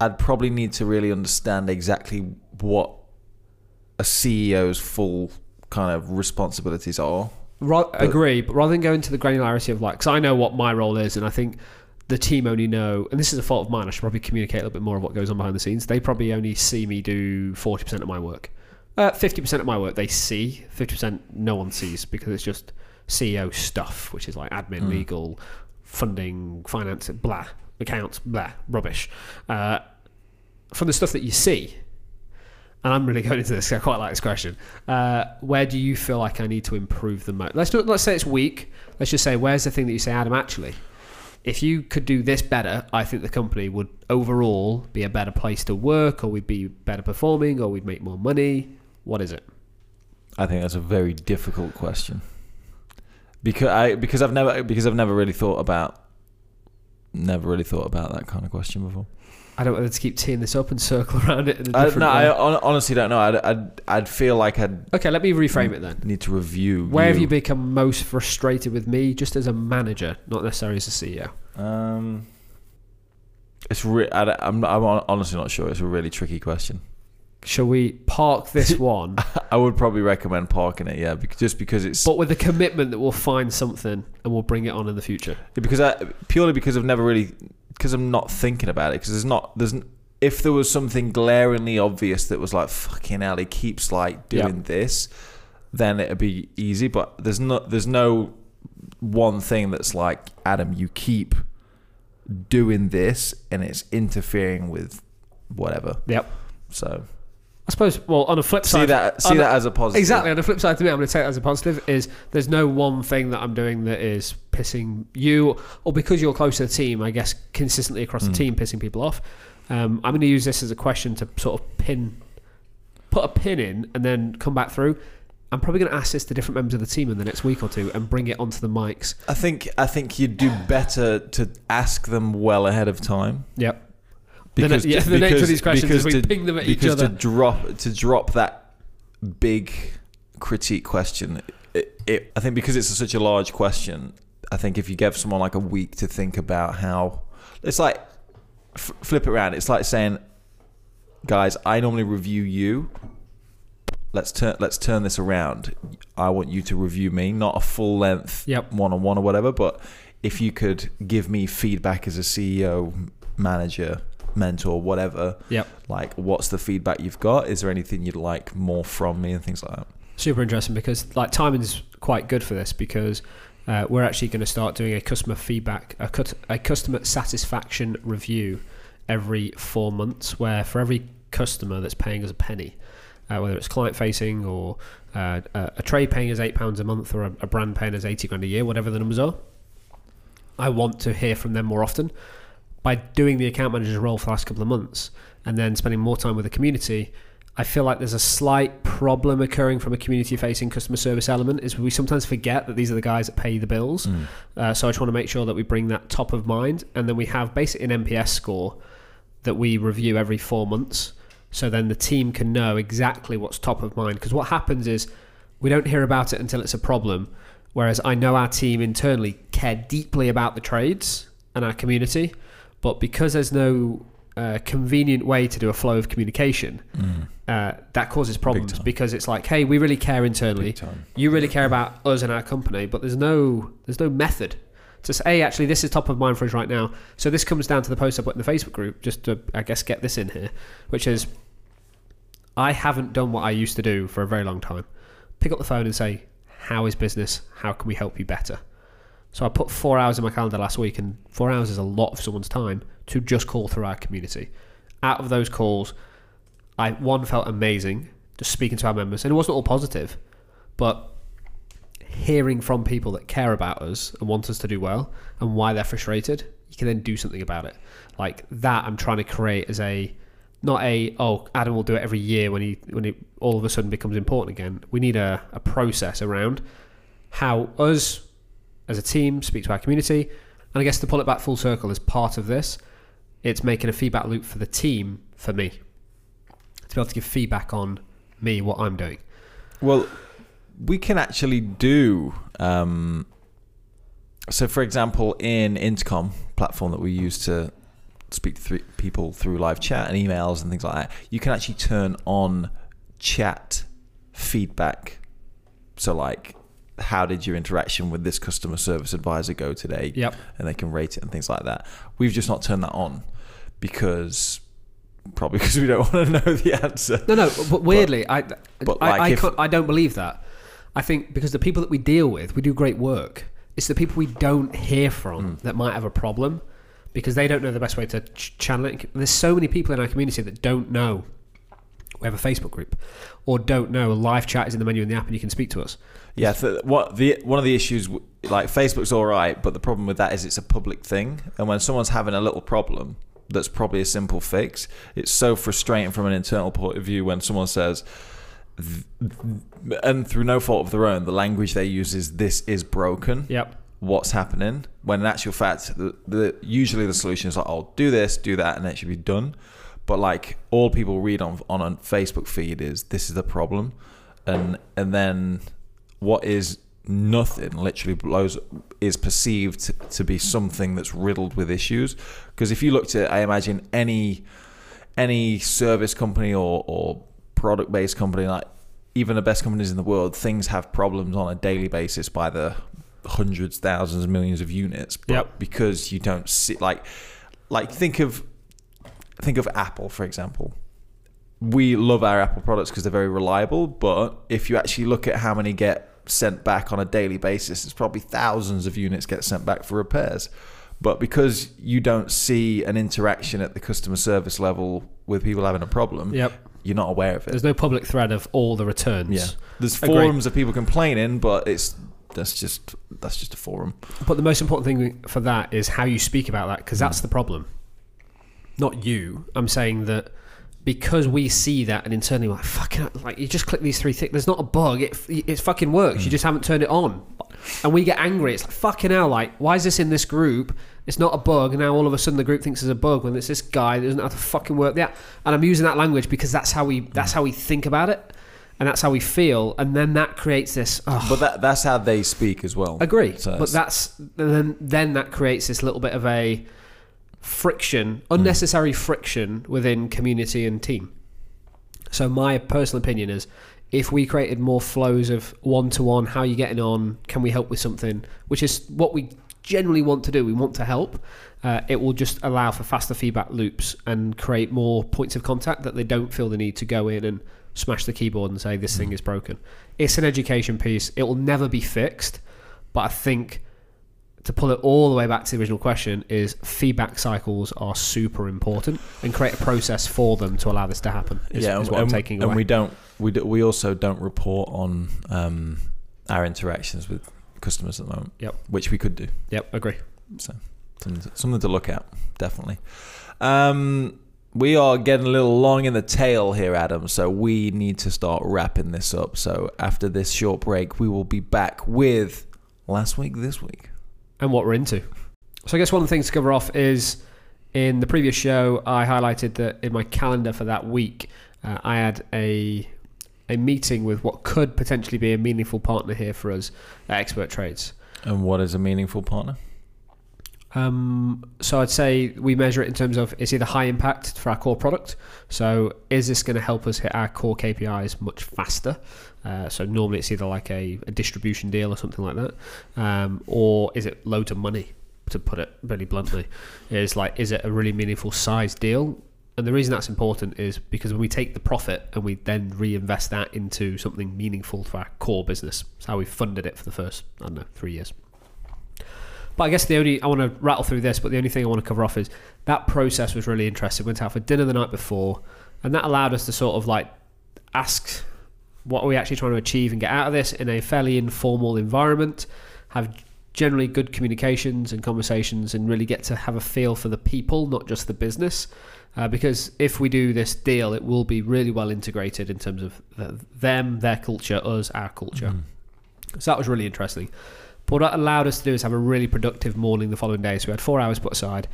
i'd probably need to really understand exactly what a ceo's full kind of responsibilities are Ra- agree, but rather than going to the granularity of like, because I know what my role is, and I think the team only know, and this is a fault of mine. I should probably communicate a little bit more of what goes on behind the scenes. They probably only see me do forty percent of my work. Uh, Fifty percent of my work they see. Fifty percent no one sees because it's just CEO stuff, which is like admin, legal, funding, finance, blah, accounts, blah, rubbish. Uh, from the stuff that you see, and I'm really going into this. I quite like this question. Uh, where do you feel like I need to improve the most? Let's do, let's say it's weak. Let's just say where's the thing that you say, Adam? Actually, if you could do this better, I think the company would overall be a better place to work, or we'd be better performing, or we'd make more money. What is it? I think that's a very difficult question because I because I've never because I've never really thought about never really thought about that kind of question before. I don't want to keep teeing this up and circle around it in a I, no, way. I honestly don't know. I'd, I'd, I'd feel like I'd okay, let me reframe it then. need to review. Where have you become most frustrated with me, just as a manager, not necessarily as a CEO? Um, it's re- I, I'm, I'm honestly not sure. It's a really tricky question. Shall we park this one, I would probably recommend parking it, yeah, because, just because it's but with the commitment that we'll find something and we'll bring it on in the future? because I purely because I've never really because I'm not thinking about it because there's not there's if there was something glaringly obvious that was like fucking hell he keeps like doing Yeah. this then it'd be easy but there's not there's no one thing that's like Adam you keep doing this and it's interfering with whatever Yep. so I suppose. Well, on a flip see side, that see on that as a positive Exactly. On the flip side to me, I'm going to take that as a positive is there's no one thing that I'm doing that is pissing you, or because you're close to the team, I guess consistently across the Mm. team, pissing people off. Um, I'm going to use this as a question to sort of pin, put a pin in, and then come back through. I'm probably going to ask this to different members of the team in the next week or two and bring it onto the mics. I think I think you'd do better to ask them well ahead of time Yep. The na- yeah, the nature of these questions is we ping them at each because other. to drop to drop that big critique question, it, it, I think because it's such a large question, I think if you give someone like a week to think about how it's like f- flip it around. It's like saying, guys, I normally review you. Let's turn let's turn this around. I want you to review me, not a full length Yep. one on one or whatever, but if you could give me feedback as a CEO, manager, mentor, whatever, Yep. like what's the feedback you've got? Is there anything you'd like more from me and things like that? super interesting because like timing's quite good for this because uh, we're actually going to start doing a customer feedback a, cut, a customer satisfaction review every four months where for every customer that's paying us a penny uh, whether it's client facing or uh, a, a trade paying us eight pounds a month or a, a brand paying us 80 grand a year whatever the numbers are i want to hear from them more often by doing the account manager's role for the last couple of months and then spending more time with the community I feel like there's a slight problem occurring from a community facing customer service element is we sometimes forget that these are the guys that pay the bills. Uh, so I just want to make sure that we bring that top of mind. And then we have basically an NPS score that we review every four months. So then the team can know exactly what's top of mind. Because what happens is we don't hear about it until it's a problem. Whereas I know our team internally care deeply about the trades and our community. But because there's no uh, convenient way to do a flow of communication, uh, that causes problems because it's like, hey, we really care internally. You really care about us and our company, but there's no there's no method to say, hey, actually, this is top of mind for us right now. So this comes down to the post I put in the Facebook group, just to I guess get this in here, which is I haven't done what I used to do for a very long time. Pick up the phone and say, how is business? How can we help you better? So I put four hours in my calendar last week, and four hours is a lot of someone's time to just call through our community. Out of those calls, I one felt amazing just speaking to our members, and it wasn't all positive, but hearing from people that care about us and want us to do well and why they're frustrated, you can then do something about it. Like that, I'm trying to create as a not a oh Adam will do it every year when he when it all of a sudden becomes important again. We need a, a process around how us as a team speak to our community, and I guess to pull it back full circle as part of this, it's making a feedback loop for the team for me to be able to give feedback on me what I'm doing. Well, we can actually do. Um, so, for example, in Intercom platform that we use to speak to th- people through live chat and emails and things like that, you can actually turn on chat feedback. So, like, how did your interaction with this customer service advisor go today? Yep. And they can rate it and things like that. We've just not turned that on because probably because we don't want to know the answer. No, no, but weirdly, I, but I, like I, if- I don't believe that. I think because the people that we deal with, we do great work. It's the people we don't hear from Mm. that might have a problem because they don't know the best way to ch- channel it. There's so many people in our community that don't know we have a Facebook group or don't know a live chat is in the menu in the app and you can speak to us. Yeah, th- what the one of the issues like Facebook's all right, but the problem with that is it's a public thing, and when someone's having a little problem, that's probably a simple fix. It's so frustrating from an internal point of view when someone says, and through no fault of their own, the language they use is "this is broken." Yep. what's happening when in actual fact the, the usually the solution is like oh do this do that and it should be done but like all people read on on a facebook feed is this is the problem. And and then what is nothing literally blows is perceived to, be something that's riddled with issues. Because if you looked at i imagine any any service company or, or product based company like even the best companies in the world things have problems on a daily basis by the hundreds thousands millions of units. But Yep. because you don't see like like think of think of apple for example we love our apple products because they're very reliable but if you actually look at how many get sent back on a daily basis it's probably thousands of units get sent back for repairs but because you don't see an interaction at the customer service level with people having a problem Yep. you're not aware of it There's no public thread of all the returns. yeah there's forums of people complaining but it's that's just that's just a forum But the most important thing for that is how you speak about that, because that's the problem. Not you. I'm saying that because we see that and internally we're like fucking like you just click these three things. There's not a bug. It it fucking works. Hmm. You just haven't turned it on, and we get angry. It's like fucking hell. Like why is this in this group? It's not a bug. And now all of a sudden the group thinks it's a bug when it's this guy that doesn't know how to fucking work that. And I'm using that language because that's how we that's how we think about it, and that's how we feel. And then that creates this. Oh, but that that's how they speak as well Agree, So but that's then then that creates this little bit of a friction, unnecessary friction within community and team. So my personal opinion is, if we created more flows of one to one, how are you getting on? Can we help with something? Which is what we generally want to do. We want to help. Uh, it will just allow for faster feedback loops and create more points of contact that they don't feel the need to go in and smash the keyboard and say this thing is broken. It's an education piece. It will never be fixed, but I think to pull it all the way back to the original question is feedback cycles are super important and create a process for them to allow this to happen. Is, yeah, is what I'm and, taking and we don't we do, we also don't report on um, our interactions with customers at the moment. Yep. which we could do. yep, agree. Something to, something to look at, definitely. Um, we are getting a little long in the tail here, Adam. So we need to start wrapping this up. So after this short break, we will be back with last week, this week. And what we're into. So I guess one of the things to cover off is in the previous show I highlighted that in my calendar for that week uh, I had a a meeting with what could potentially be a meaningful partner here for us at Expert Trades. And what is a meaningful partner? Um, so I'd say we measure it in terms of it's either high impact for our core product. So is this going to help us hit our core KPIs much faster? Uh, so normally it's either like a, a distribution deal or something like that, um, or is it loads of money? To put it really bluntly, is like is it a really meaningful size deal? And the reason that's important is because when we take the profit and we then reinvest that into something meaningful for our core business, it's how we funded it for the first I don't know three years. But I guess the only I want to rattle through this, but the only thing I want to cover off is that process was really interesting. Went out for dinner the night before, and that allowed us to sort of like ask what are we actually trying to achieve and get out of this in a fairly informal environment, have generally good communications and conversations, and really get to have a feel for the people, not just the business. Uh, because if we do this deal, it will be really well integrated in terms of the, them, their culture, us, our culture. So that was really interesting. But what that allowed us to do is have a really productive morning the following day. So we had four hours put aside.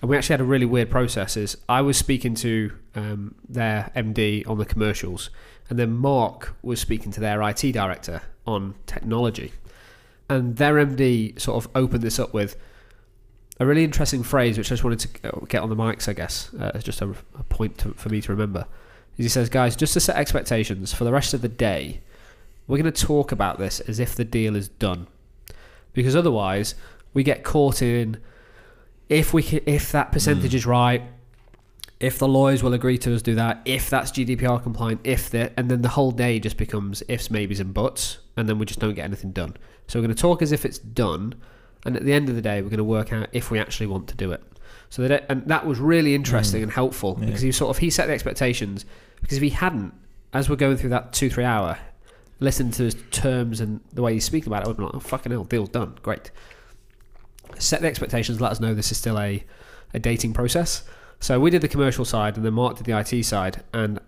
And we actually had a really weird process. Is I was speaking to um, their MD on the commercials, and then Mark was speaking to their IT director on technology. And their MD sort of opened this up with a really interesting phrase, which I just wanted to uh, get on the mics, I guess, uh, as just a, a point to, for me to remember. Is he says, guys, just to set expectations for the rest of the day, we're going to talk about this as if the deal is done because otherwise we get caught in if we ca- if that percentage is right if the lawyers will agree to us do that if that's GDPR compliant if that and then the whole day just becomes ifs maybes and buts and then we just don't get anything done so we're going to talk as if it's done and at the end of the day we're going to work out if we actually want to do it so that and that was really interesting mm. and helpful Yeah. because he sort of he set the expectations because if he hadn't as we're going through that two three hour listen to his terms and the way he's speaking about it, I would be like, oh, fucking hell, deal's done. Great. Set the expectations, let us know this is still a, a dating process. So we did the commercial side and then Mark did the IT side. And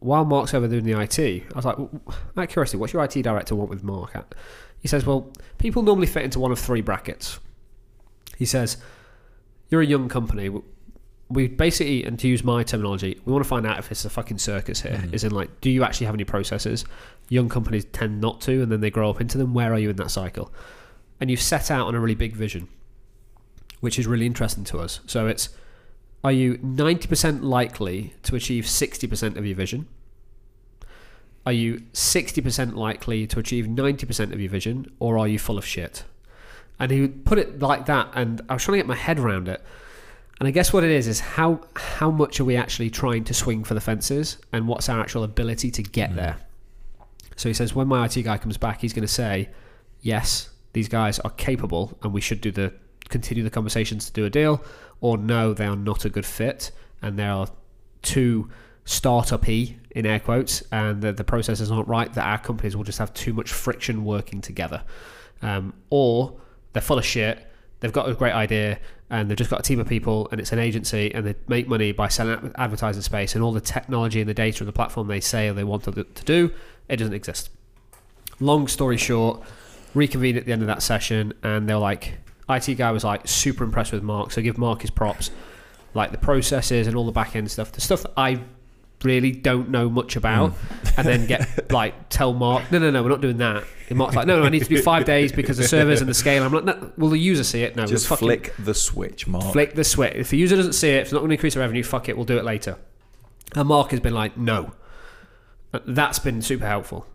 while Mark's over doing the IT, I was like, well, out of curiosity, what's your IT director want with Mark? At? He says, well, people normally fit into one of three brackets. He says, you're a young company. We basically, and to use my terminology, we want to find out if it's a fucking circus here. Mhm. Is in like, do you actually have any processes? Young companies tend not to, and then they grow up into them. Where are you in that cycle? And you've set out on a really big vision, which is really interesting to us. So it's, are you 90% likely to achieve 60% of your vision? Are you 60% likely to achieve 90% of your vision, or are you full of shit? And he would put it like that, and I was trying to get my head around it. And I guess what it is is how how much are we actually trying to swing for the fences, and what's our actual ability to get Mm. there? So he says when my IT guy comes back, he's going to say, yes, these guys are capable, and we should do the continue the conversations to do a deal, or no, they are not a good fit, and there are too startup-y in air quotes, and the, the processes aren't right. That our companies will just have too much friction working together, um, or they're full of shit. They've got a great idea, and they've just got a team of people, and it's an agency, and they make money by selling ad- advertising space, and all the technology and the data and the platform they say they want to, do, it doesn't exist. Long story short, reconvened at the end of that session, and they're like, IT guy was like super impressed with Mark, so give Mark his props, like the processes and all the back end stuff, the stuff that I really don't know much about, mm. and then get like tell Mark, no, no, no, we're not doing that. And Mark's like, no, no, I need to do five days because the servers and the scale. I'm like, no, will the user see it? No, Just we'll flick the switch, Mark. flick the switch. If the user doesn't see it, if it's not going to increase the revenue, fuck it, we'll do it later. And Mark has been like, no. That's been super helpful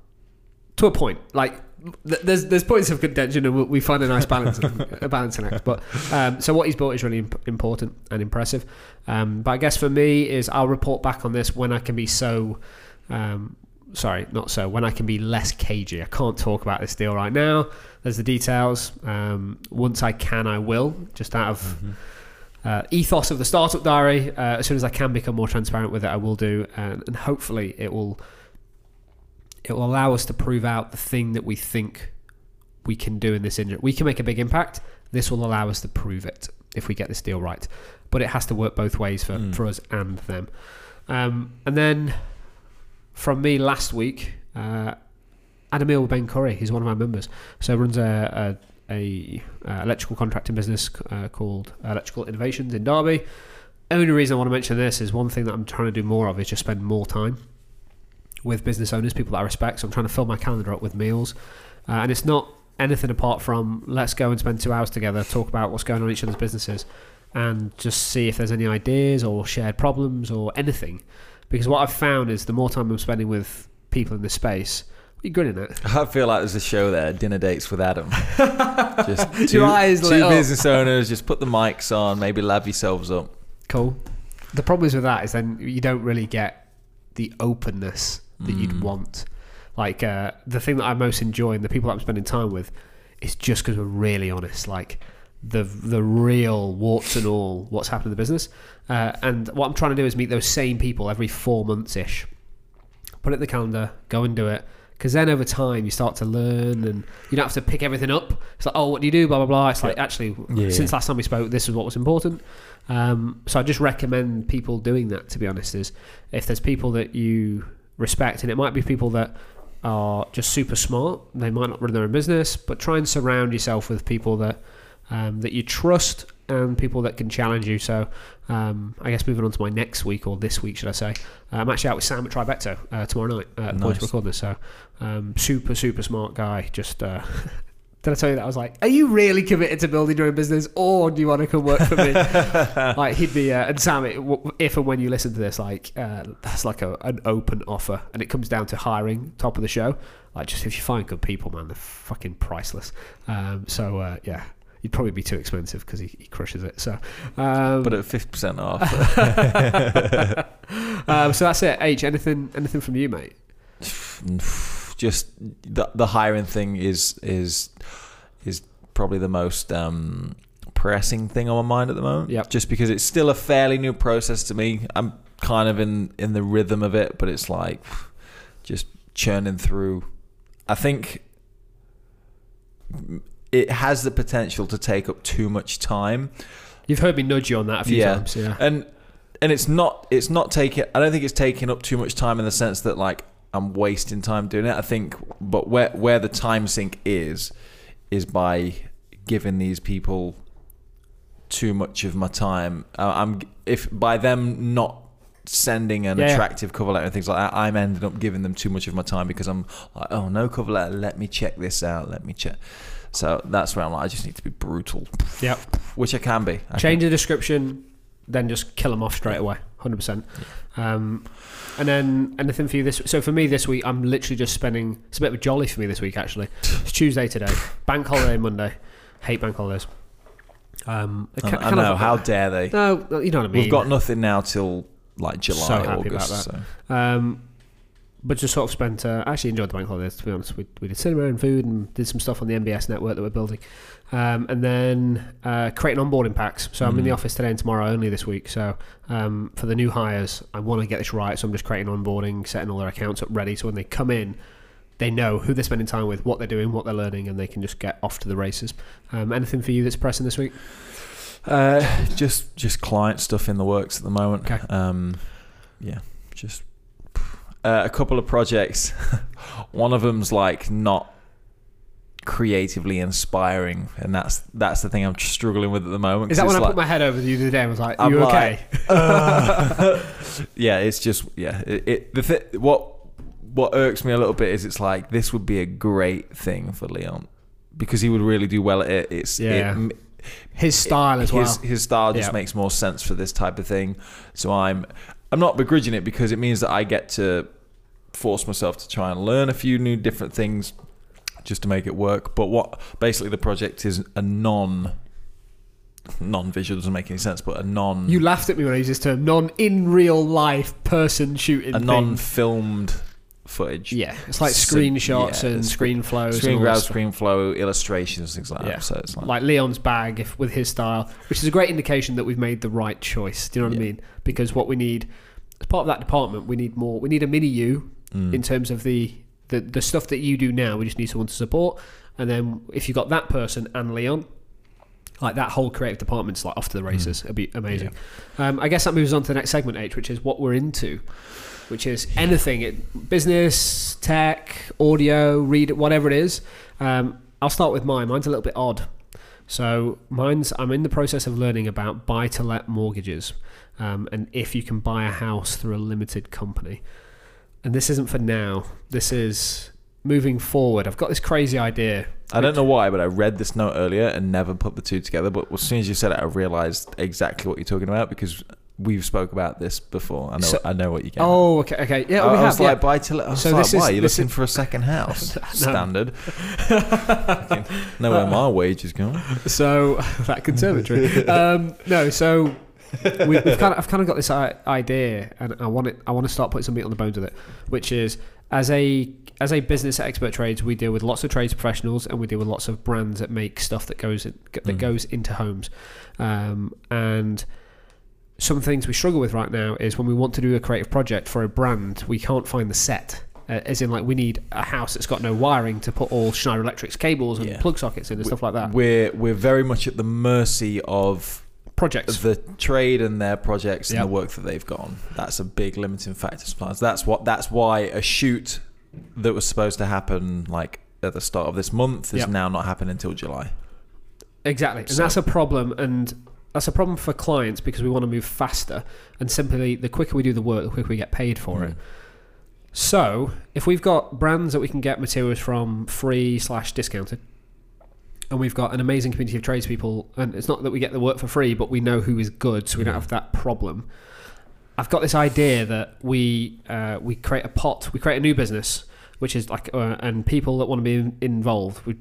to a point. Like, there's there's points of contention, and we- find a nice balance, a balancing act. But um, so what he's built is really imp- important and impressive. Um, but I guess for me is I'll report back on this when I can be so. Um, sorry, not so. When I can be less cagey. I can't talk about this deal right now. There's the details. Um, once I can, I will. Just out of uh, ethos of the startup diary. Uh, as soon as I can become more transparent with it, I will do, and, and hopefully it will it will allow us to prove out the thing that we think we can do in this industry. We can make a big impact. This will allow us to prove it if we get this deal right. But it has to work both ways for, Mm. for us and them. Um, and then from me last week, uh, Adamil Ben Curry, he's one of our members. So runs a, a, a uh, electrical contracting business uh, called Electrical Innovations in Derby. Only reason I want to mention this is one thing that I'm trying to do more of is just spend more time with business owners, people that I respect. So I'm trying to fill my calendar up with meals, uh, and it's not anything apart from let's go and spend two hours together, talk about what's going on in each other's businesses, and just see if there's any ideas or shared problems or anything. Because what I've found is the more time I'm spending with people in this space, you're good in it. I feel like there's a show there, dinner dates with Adam. just two, Your eyes two up. business owners, just put the mics on, maybe lab yourselves up. Cool. The problem is with that is then you don't really get the openness that you'd Mm. want. Like uh, the thing that I most enjoy and the people that I'm spending time with is just because we're really honest. Like the the real warts and all what's happened in the business. Uh, and what I'm trying to do is meet those same people every four months ish. Put it in the calendar, go and do it. Because then over time you start to learn and you don't have to pick everything up. It's like, oh, what do you do? Blah, blah, blah. It's like, actually, Yeah. since last time we spoke, this is what was important. Um, so I just recommend people doing that, to be honest, is if there's people that you respect, and it might be people that are just super smart, they might not run their own business, but try and surround yourself with people that um, that you trust and people that can challenge you. So um, I guess moving on to my next week or this week, should I say? Uh, I'm actually out with Sam at Tribeca uh, tomorrow night uh, at the point to Nice. record this. So um, super super smart guy. Just uh, did I tell you that I was like, are you really committed to building your own business, or do you want to come work for me? like he'd be uh, and Sam, it, if and when you listen to this, like uh, that's like a, an open offer, and it comes down to hiring top of the show. Like just if you find good people, man, they're fucking priceless. Um, so uh, yeah, he'd probably be too expensive because he, he crushes it. So, um, But at 50% off. um, so that's it. H, anything anything from you, mate? just the the hiring thing is is is probably the most um, pressing thing on my mind at the moment. Yep. Just because it's still a fairly new process to me. I'm kind of in in the rhythm of it, but it's like just churning through. I think it has the potential to take up too much time You've heard me nudge you on that a few Yeah. times. Yeah. and and it's not it's not taking i don't think it's taking up too much time in the sense that like I'm wasting time doing it. I think, but where where the time sink is, is by giving these people too much of my time. Uh, I'm if by them not sending an Yeah, yeah. attractive cover letter and things like that, I'm ending up giving them too much of my time because I'm like, oh no cover letter, let me check this out, let me check. So that's where I'm like, I just need to be brutal, Yep. which I can be. I Change the description, then just kill them off straight away. Hundred percent. Um, and then anything for you this? So for me this week, I'm literally just spending. It's a bit of a jolly for me this week. Actually, it's Tuesday today. Bank holiday Monday. Hate bank holidays. Um, I, I kind know. how dare they? No, you know what I mean. We've got nothing now till like July, So happy August. about So. Um, but just sort of spent. Uh, I actually enjoyed the bank holidays. To be honest, we, we did cinema and food and did some stuff on the NBS network that we're building, um, and then uh, creating onboarding packs. So I'm in the Mm. office today and tomorrow only this week. So um, for the new hires, I want to get this right. So I'm just creating onboarding, setting all their accounts up ready. So when they come in, they know who they're spending time with, what they're doing, what they're learning, and they can just get off to the races. Um, anything for you that's pressing this week? Uh, just just client stuff in the works at the moment. Okay. Um, yeah, just uh, a couple of projects. One of them's like not creatively inspiring, and that's that's the thing I'm struggling with at the moment. Is that when I put my head over you the other day and was like, I'm "You like, okay?" uh, yeah, it's just yeah. It, it the th- what what irks me a little bit is it's like this would be a great thing for Leon because he would really do well at it. It's Yeah. it, His style as his, well. His style just Yeah. makes more sense for this type of thing. So I'm I'm not begrudging it because it means that I get to force myself to try and learn a few new different things just to make it work. But what basically the project is a non non-visual doesn't make any sense, but a non You laughed at me when I used this term. Non in real life person shooting. a thing. non-filmed footage. Yeah, it's like So- screenshots yeah, and screen flows. Screen grab, screen flow, illustrations, things like Yeah. that. So it's like, Like Leon's bag, if with his style, which is a great indication that we've made the right choice. Do you know what I mean? Because what we need, as part of that department, we need more. We need a mini you mm, in terms of the, the the stuff that you do now. We just need someone to support, and then if you got that person and Leon, like that whole creative department's like off to the races. It'd be amazing. Um, I guess that moves on to the next segment, H, which is what we're into, which is anything, it, business, tech, audio, read, whatever it is. Um, I'll start with mine. Mine's a little bit odd. So mine's I'm in the process of learning about buy to let mortgages, um, and if you can buy a house through a limited company. And this isn't for now. This is moving forward. I've got this crazy idea. I don't know why, but I read this note earlier and never put the two together. But as soon as you said it, I realized exactly what you're talking about because we've spoke about this before. I know. So- I know what you get. Oh, okay, okay, yeah, I, we I have. was yeah. like, buy to. I was So like, this why? You're this looking is- for a second house? Standard. Know where my wage is going. So that conservatory. um, no, so we, we've kind of, I've kind of got this idea, and I want it. I want to start putting some meat on the bones with it, which is as a as a business expert trades, we deal with lots of trades professionals, and we deal with lots of brands that make stuff that goes in, that Mm. goes into homes, um, and. Some things we struggle with right now is when we want to do a creative project for a brand, we can't find the set. Uh, as in, like, we need a house that's got no wiring to put all Schneider Electric's cables and Yeah. plug sockets in and stuff like that. We're we're very much at the mercy of Projects. the trade and their projects Yeah. and the work that they've got on. That's a big limiting factor. Sometimes that's what that's why a shoot that was supposed to happen like at the start of this month is Yep. now not happening until July. Exactly, and that's a problem, and that's a problem for clients because we want to move faster, and simply the quicker we do the work, the quicker we get paid for it. Mm. So, if we've got brands that we can get materials from free slash discounted, and we've got an amazing community of tradespeople, and it's not that we get the work for free, but we know who is good, so we don't Mm. have that problem. I've got this idea that we uh, we create a pot, we create a new business, which is like, uh, and people that want to be in, involved, we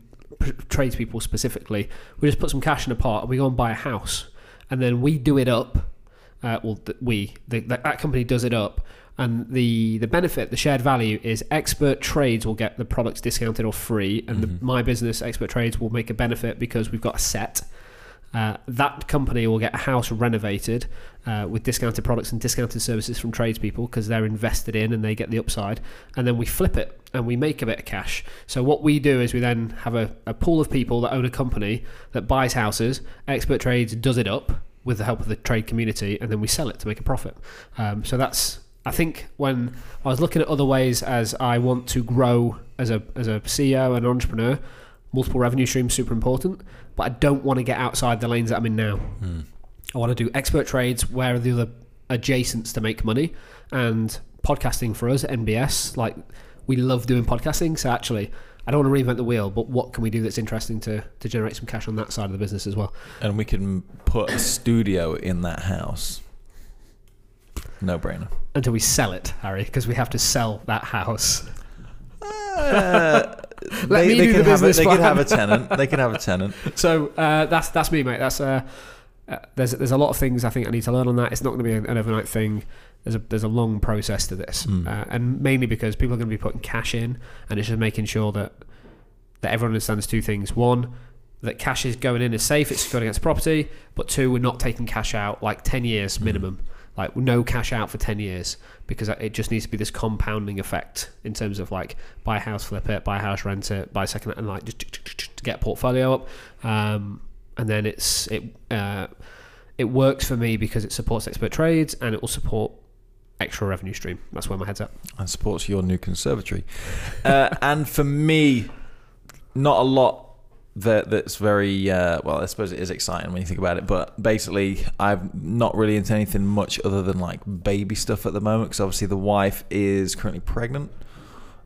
tradespeople specifically, we just put some cash in a pot, and we go and buy a house, and then we do it up. Uh, well, th- we the, that that company does it up, and the the benefit, the shared value is expert trades will get the products discounted or free, and Mhm. the, my business, expert trades, will make a benefit because we've got a set. Uh, that company will get a house renovated uh, with discounted products and discounted services from tradespeople because they're invested in and they get the upside. And then we flip it and we make a bit of cash. So what we do is we then have a, a pool of people that own a company that buys houses. Expert Trades does it up with the help of the trade community, and then we sell it to make a profit. Um, so that's I think when I was looking at other ways as I want to grow as a as a CEO and entrepreneur, multiple revenue streams super important, but I don't want to get outside the lanes that I'm in now. I want to do expert trades where are the other adjacents to make money and podcasting for us at NBS like we love doing podcasting so actually I don't want to reinvent the wheel but what can we do that's interesting to to generate some cash on that side of the business as well And we can put a studio in that house. No brainer. until we sell it Harry because we have to sell that house Uh, Let they, me they do can the have a, business they can have a tenant. They can have a tenant. so uh, that's that's me mate. That's uh, uh, there's there's a lot of things I think I need to learn on that. It's not going to be an overnight thing. There's a there's a long process to this Mm. uh, and mainly because people are going to be putting cash in and it's just making sure that that everyone understands two things. One that cash is going in is safe it's secured against property but two we're not taking cash out like 10 years minimum like no cash out for 10 years because it just needs to be this compounding effect in terms of like buy a house flip it buy a house rent it buy a second and like just to get portfolio up. Um, and then it's it uh, it works for me because it supports expert trades and it will support extra revenue stream. That's where my head's at. And supports your new conservatory. Uh, and for me, not a lot that that's very uh, well. I suppose it is exciting when you think about it, but basically, I'm not really into anything much other than like baby stuff at the moment. Because obviously, the wife is currently pregnant,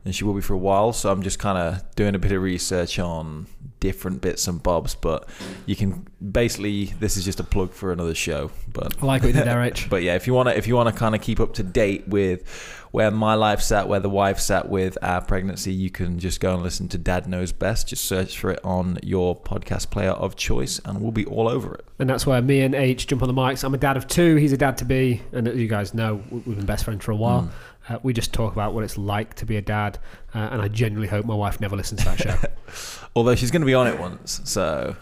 and she will be for a while. So I'm just kind of doing a bit of research on different bits and bobs. But you can basically, this is just a plug for another show. But I like what you did there Rich but yeah, if you want to, if you want to kind of keep up to date with where my life's at, where the wife's at with our pregnancy, you can just go and listen to Dad Knows Best. Just search for it on your podcast player of choice, and we'll be all over it. and that's where me and H jump on the mics. I'm a dad of two. He's a dad to be, and as you guys know, we- we've been best friends for a while. Mm. Uh, we just talk about what it's like to be a dad, uh, and I genuinely hope my wife never listens to that show. Although she's going to be on it once, so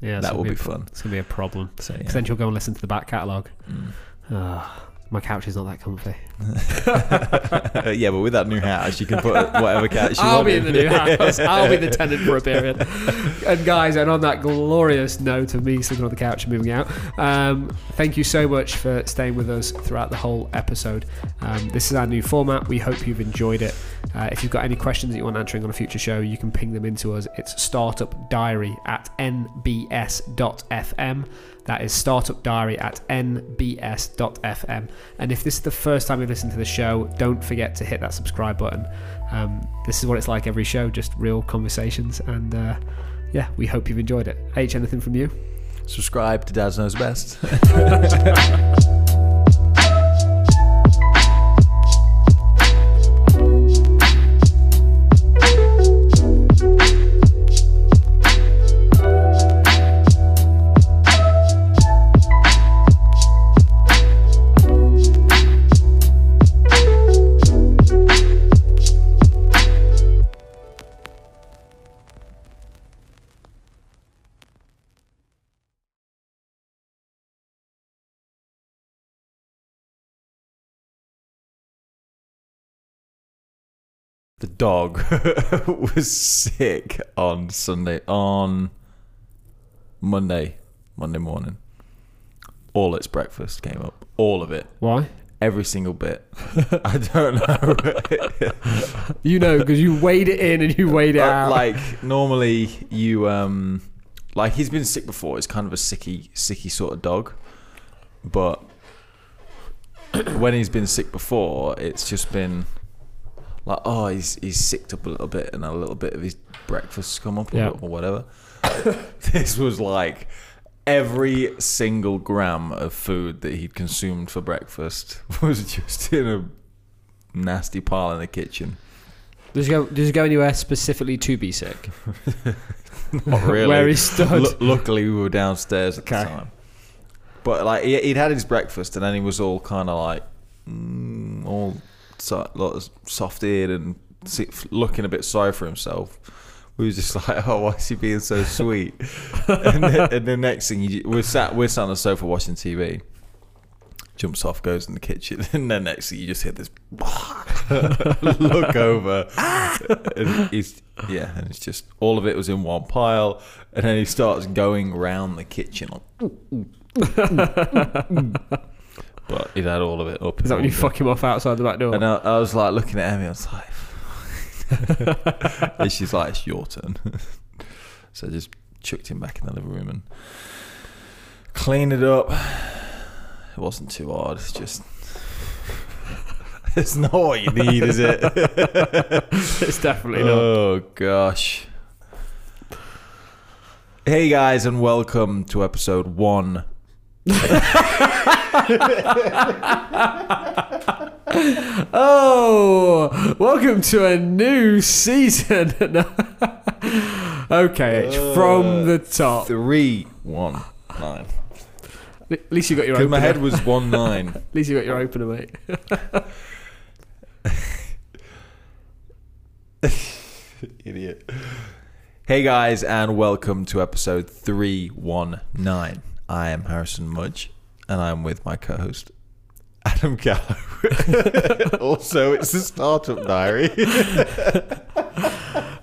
Yeah, that will be a- fun. It's gonna be a problem. So yeah. then she'll go and listen to the back catalogue. Mm. Ah, my couch is not that comfy. yeah, but with that new house, you can put whatever couch you I'll want be in the new house. I'll be the tenant for a period. And guys, and on that glorious note of me sleeping on the couch and moving out, um, thank you so much for staying with us throughout the whole episode. Um, this is our new format. We hope you've enjoyed it. Uh, if you've got any questions that you want answering on a future show, you can ping them into us. It's startup diary at nbs.fm. That is startup diary at nbs.fm. And if this is the first time you've listened to the show, don't forget to hit that subscribe button. Um, this is what it's like every show, just real conversations. And uh, yeah, we hope you've enjoyed it. H, anything from you? Subscribe to Dad Knows Best. dog was sick on Sunday, on Monday, Monday morning. All its breakfast came up. All of it. Why? Every single bit. I don't know. You know, because you weighed it in and you weighed it out. like normally you um like he's been sick before. He's kind of a sicky sicky sort of dog. But when he's been sick before, it's just been like oh he's he's sicked up a little bit and a little bit of his breakfast's come up or, Yeah. or whatever. this was like every single gram of food that he'd consumed for breakfast was just in a nasty pile in the kitchen. Does he go? Does he go anywhere specifically to be sick? Not really. Where he stood. Lu- luckily, we were downstairs at Okay. the time. But like he, he'd had his breakfast, and then he was all kind of like mm, all so, like, soft-eared and looking a bit sorry for himself. We was just like, "Oh, why is he being so sweet?" and, then, and the next thing, you, we're sat we're sat on the sofa watching TV. Jumps off, goes in the kitchen, and then next thing you just hear this look over, and he's yeah, and it's just all of it was in one pile, and then he starts going round the kitchen. Like, but he'd had all of it up. Is that when you fuck him off outside the back door? And I, I was like looking at Emmy. I was like, and she's like, "It's your turn." so I just chucked him back in the living room and cleaned it up. It wasn't too hard. It's just. It's not what you need, is it? it's definitely not. Oh gosh. Hey guys, and welcome to episode one. Oh, welcome to a new season. okay, it's from uh, the top. Three, one, nine. At least you got your opener. my head was one nine. At least you got your opener, mate. Idiot. Hey guys, and welcome to episode 319. I am Harrison Mudge, and I'm with my co host, Adam Gallo. also, it's the Startup Diary.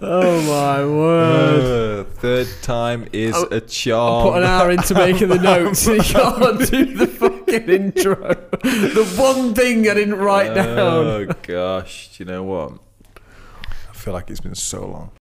Oh my word! Uh, third time is Oh, a charm. I Put an hour into making the notes. and you can't do the fucking intro. The one thing I didn't write down. Oh gosh, do you know what? I feel like it's been so long.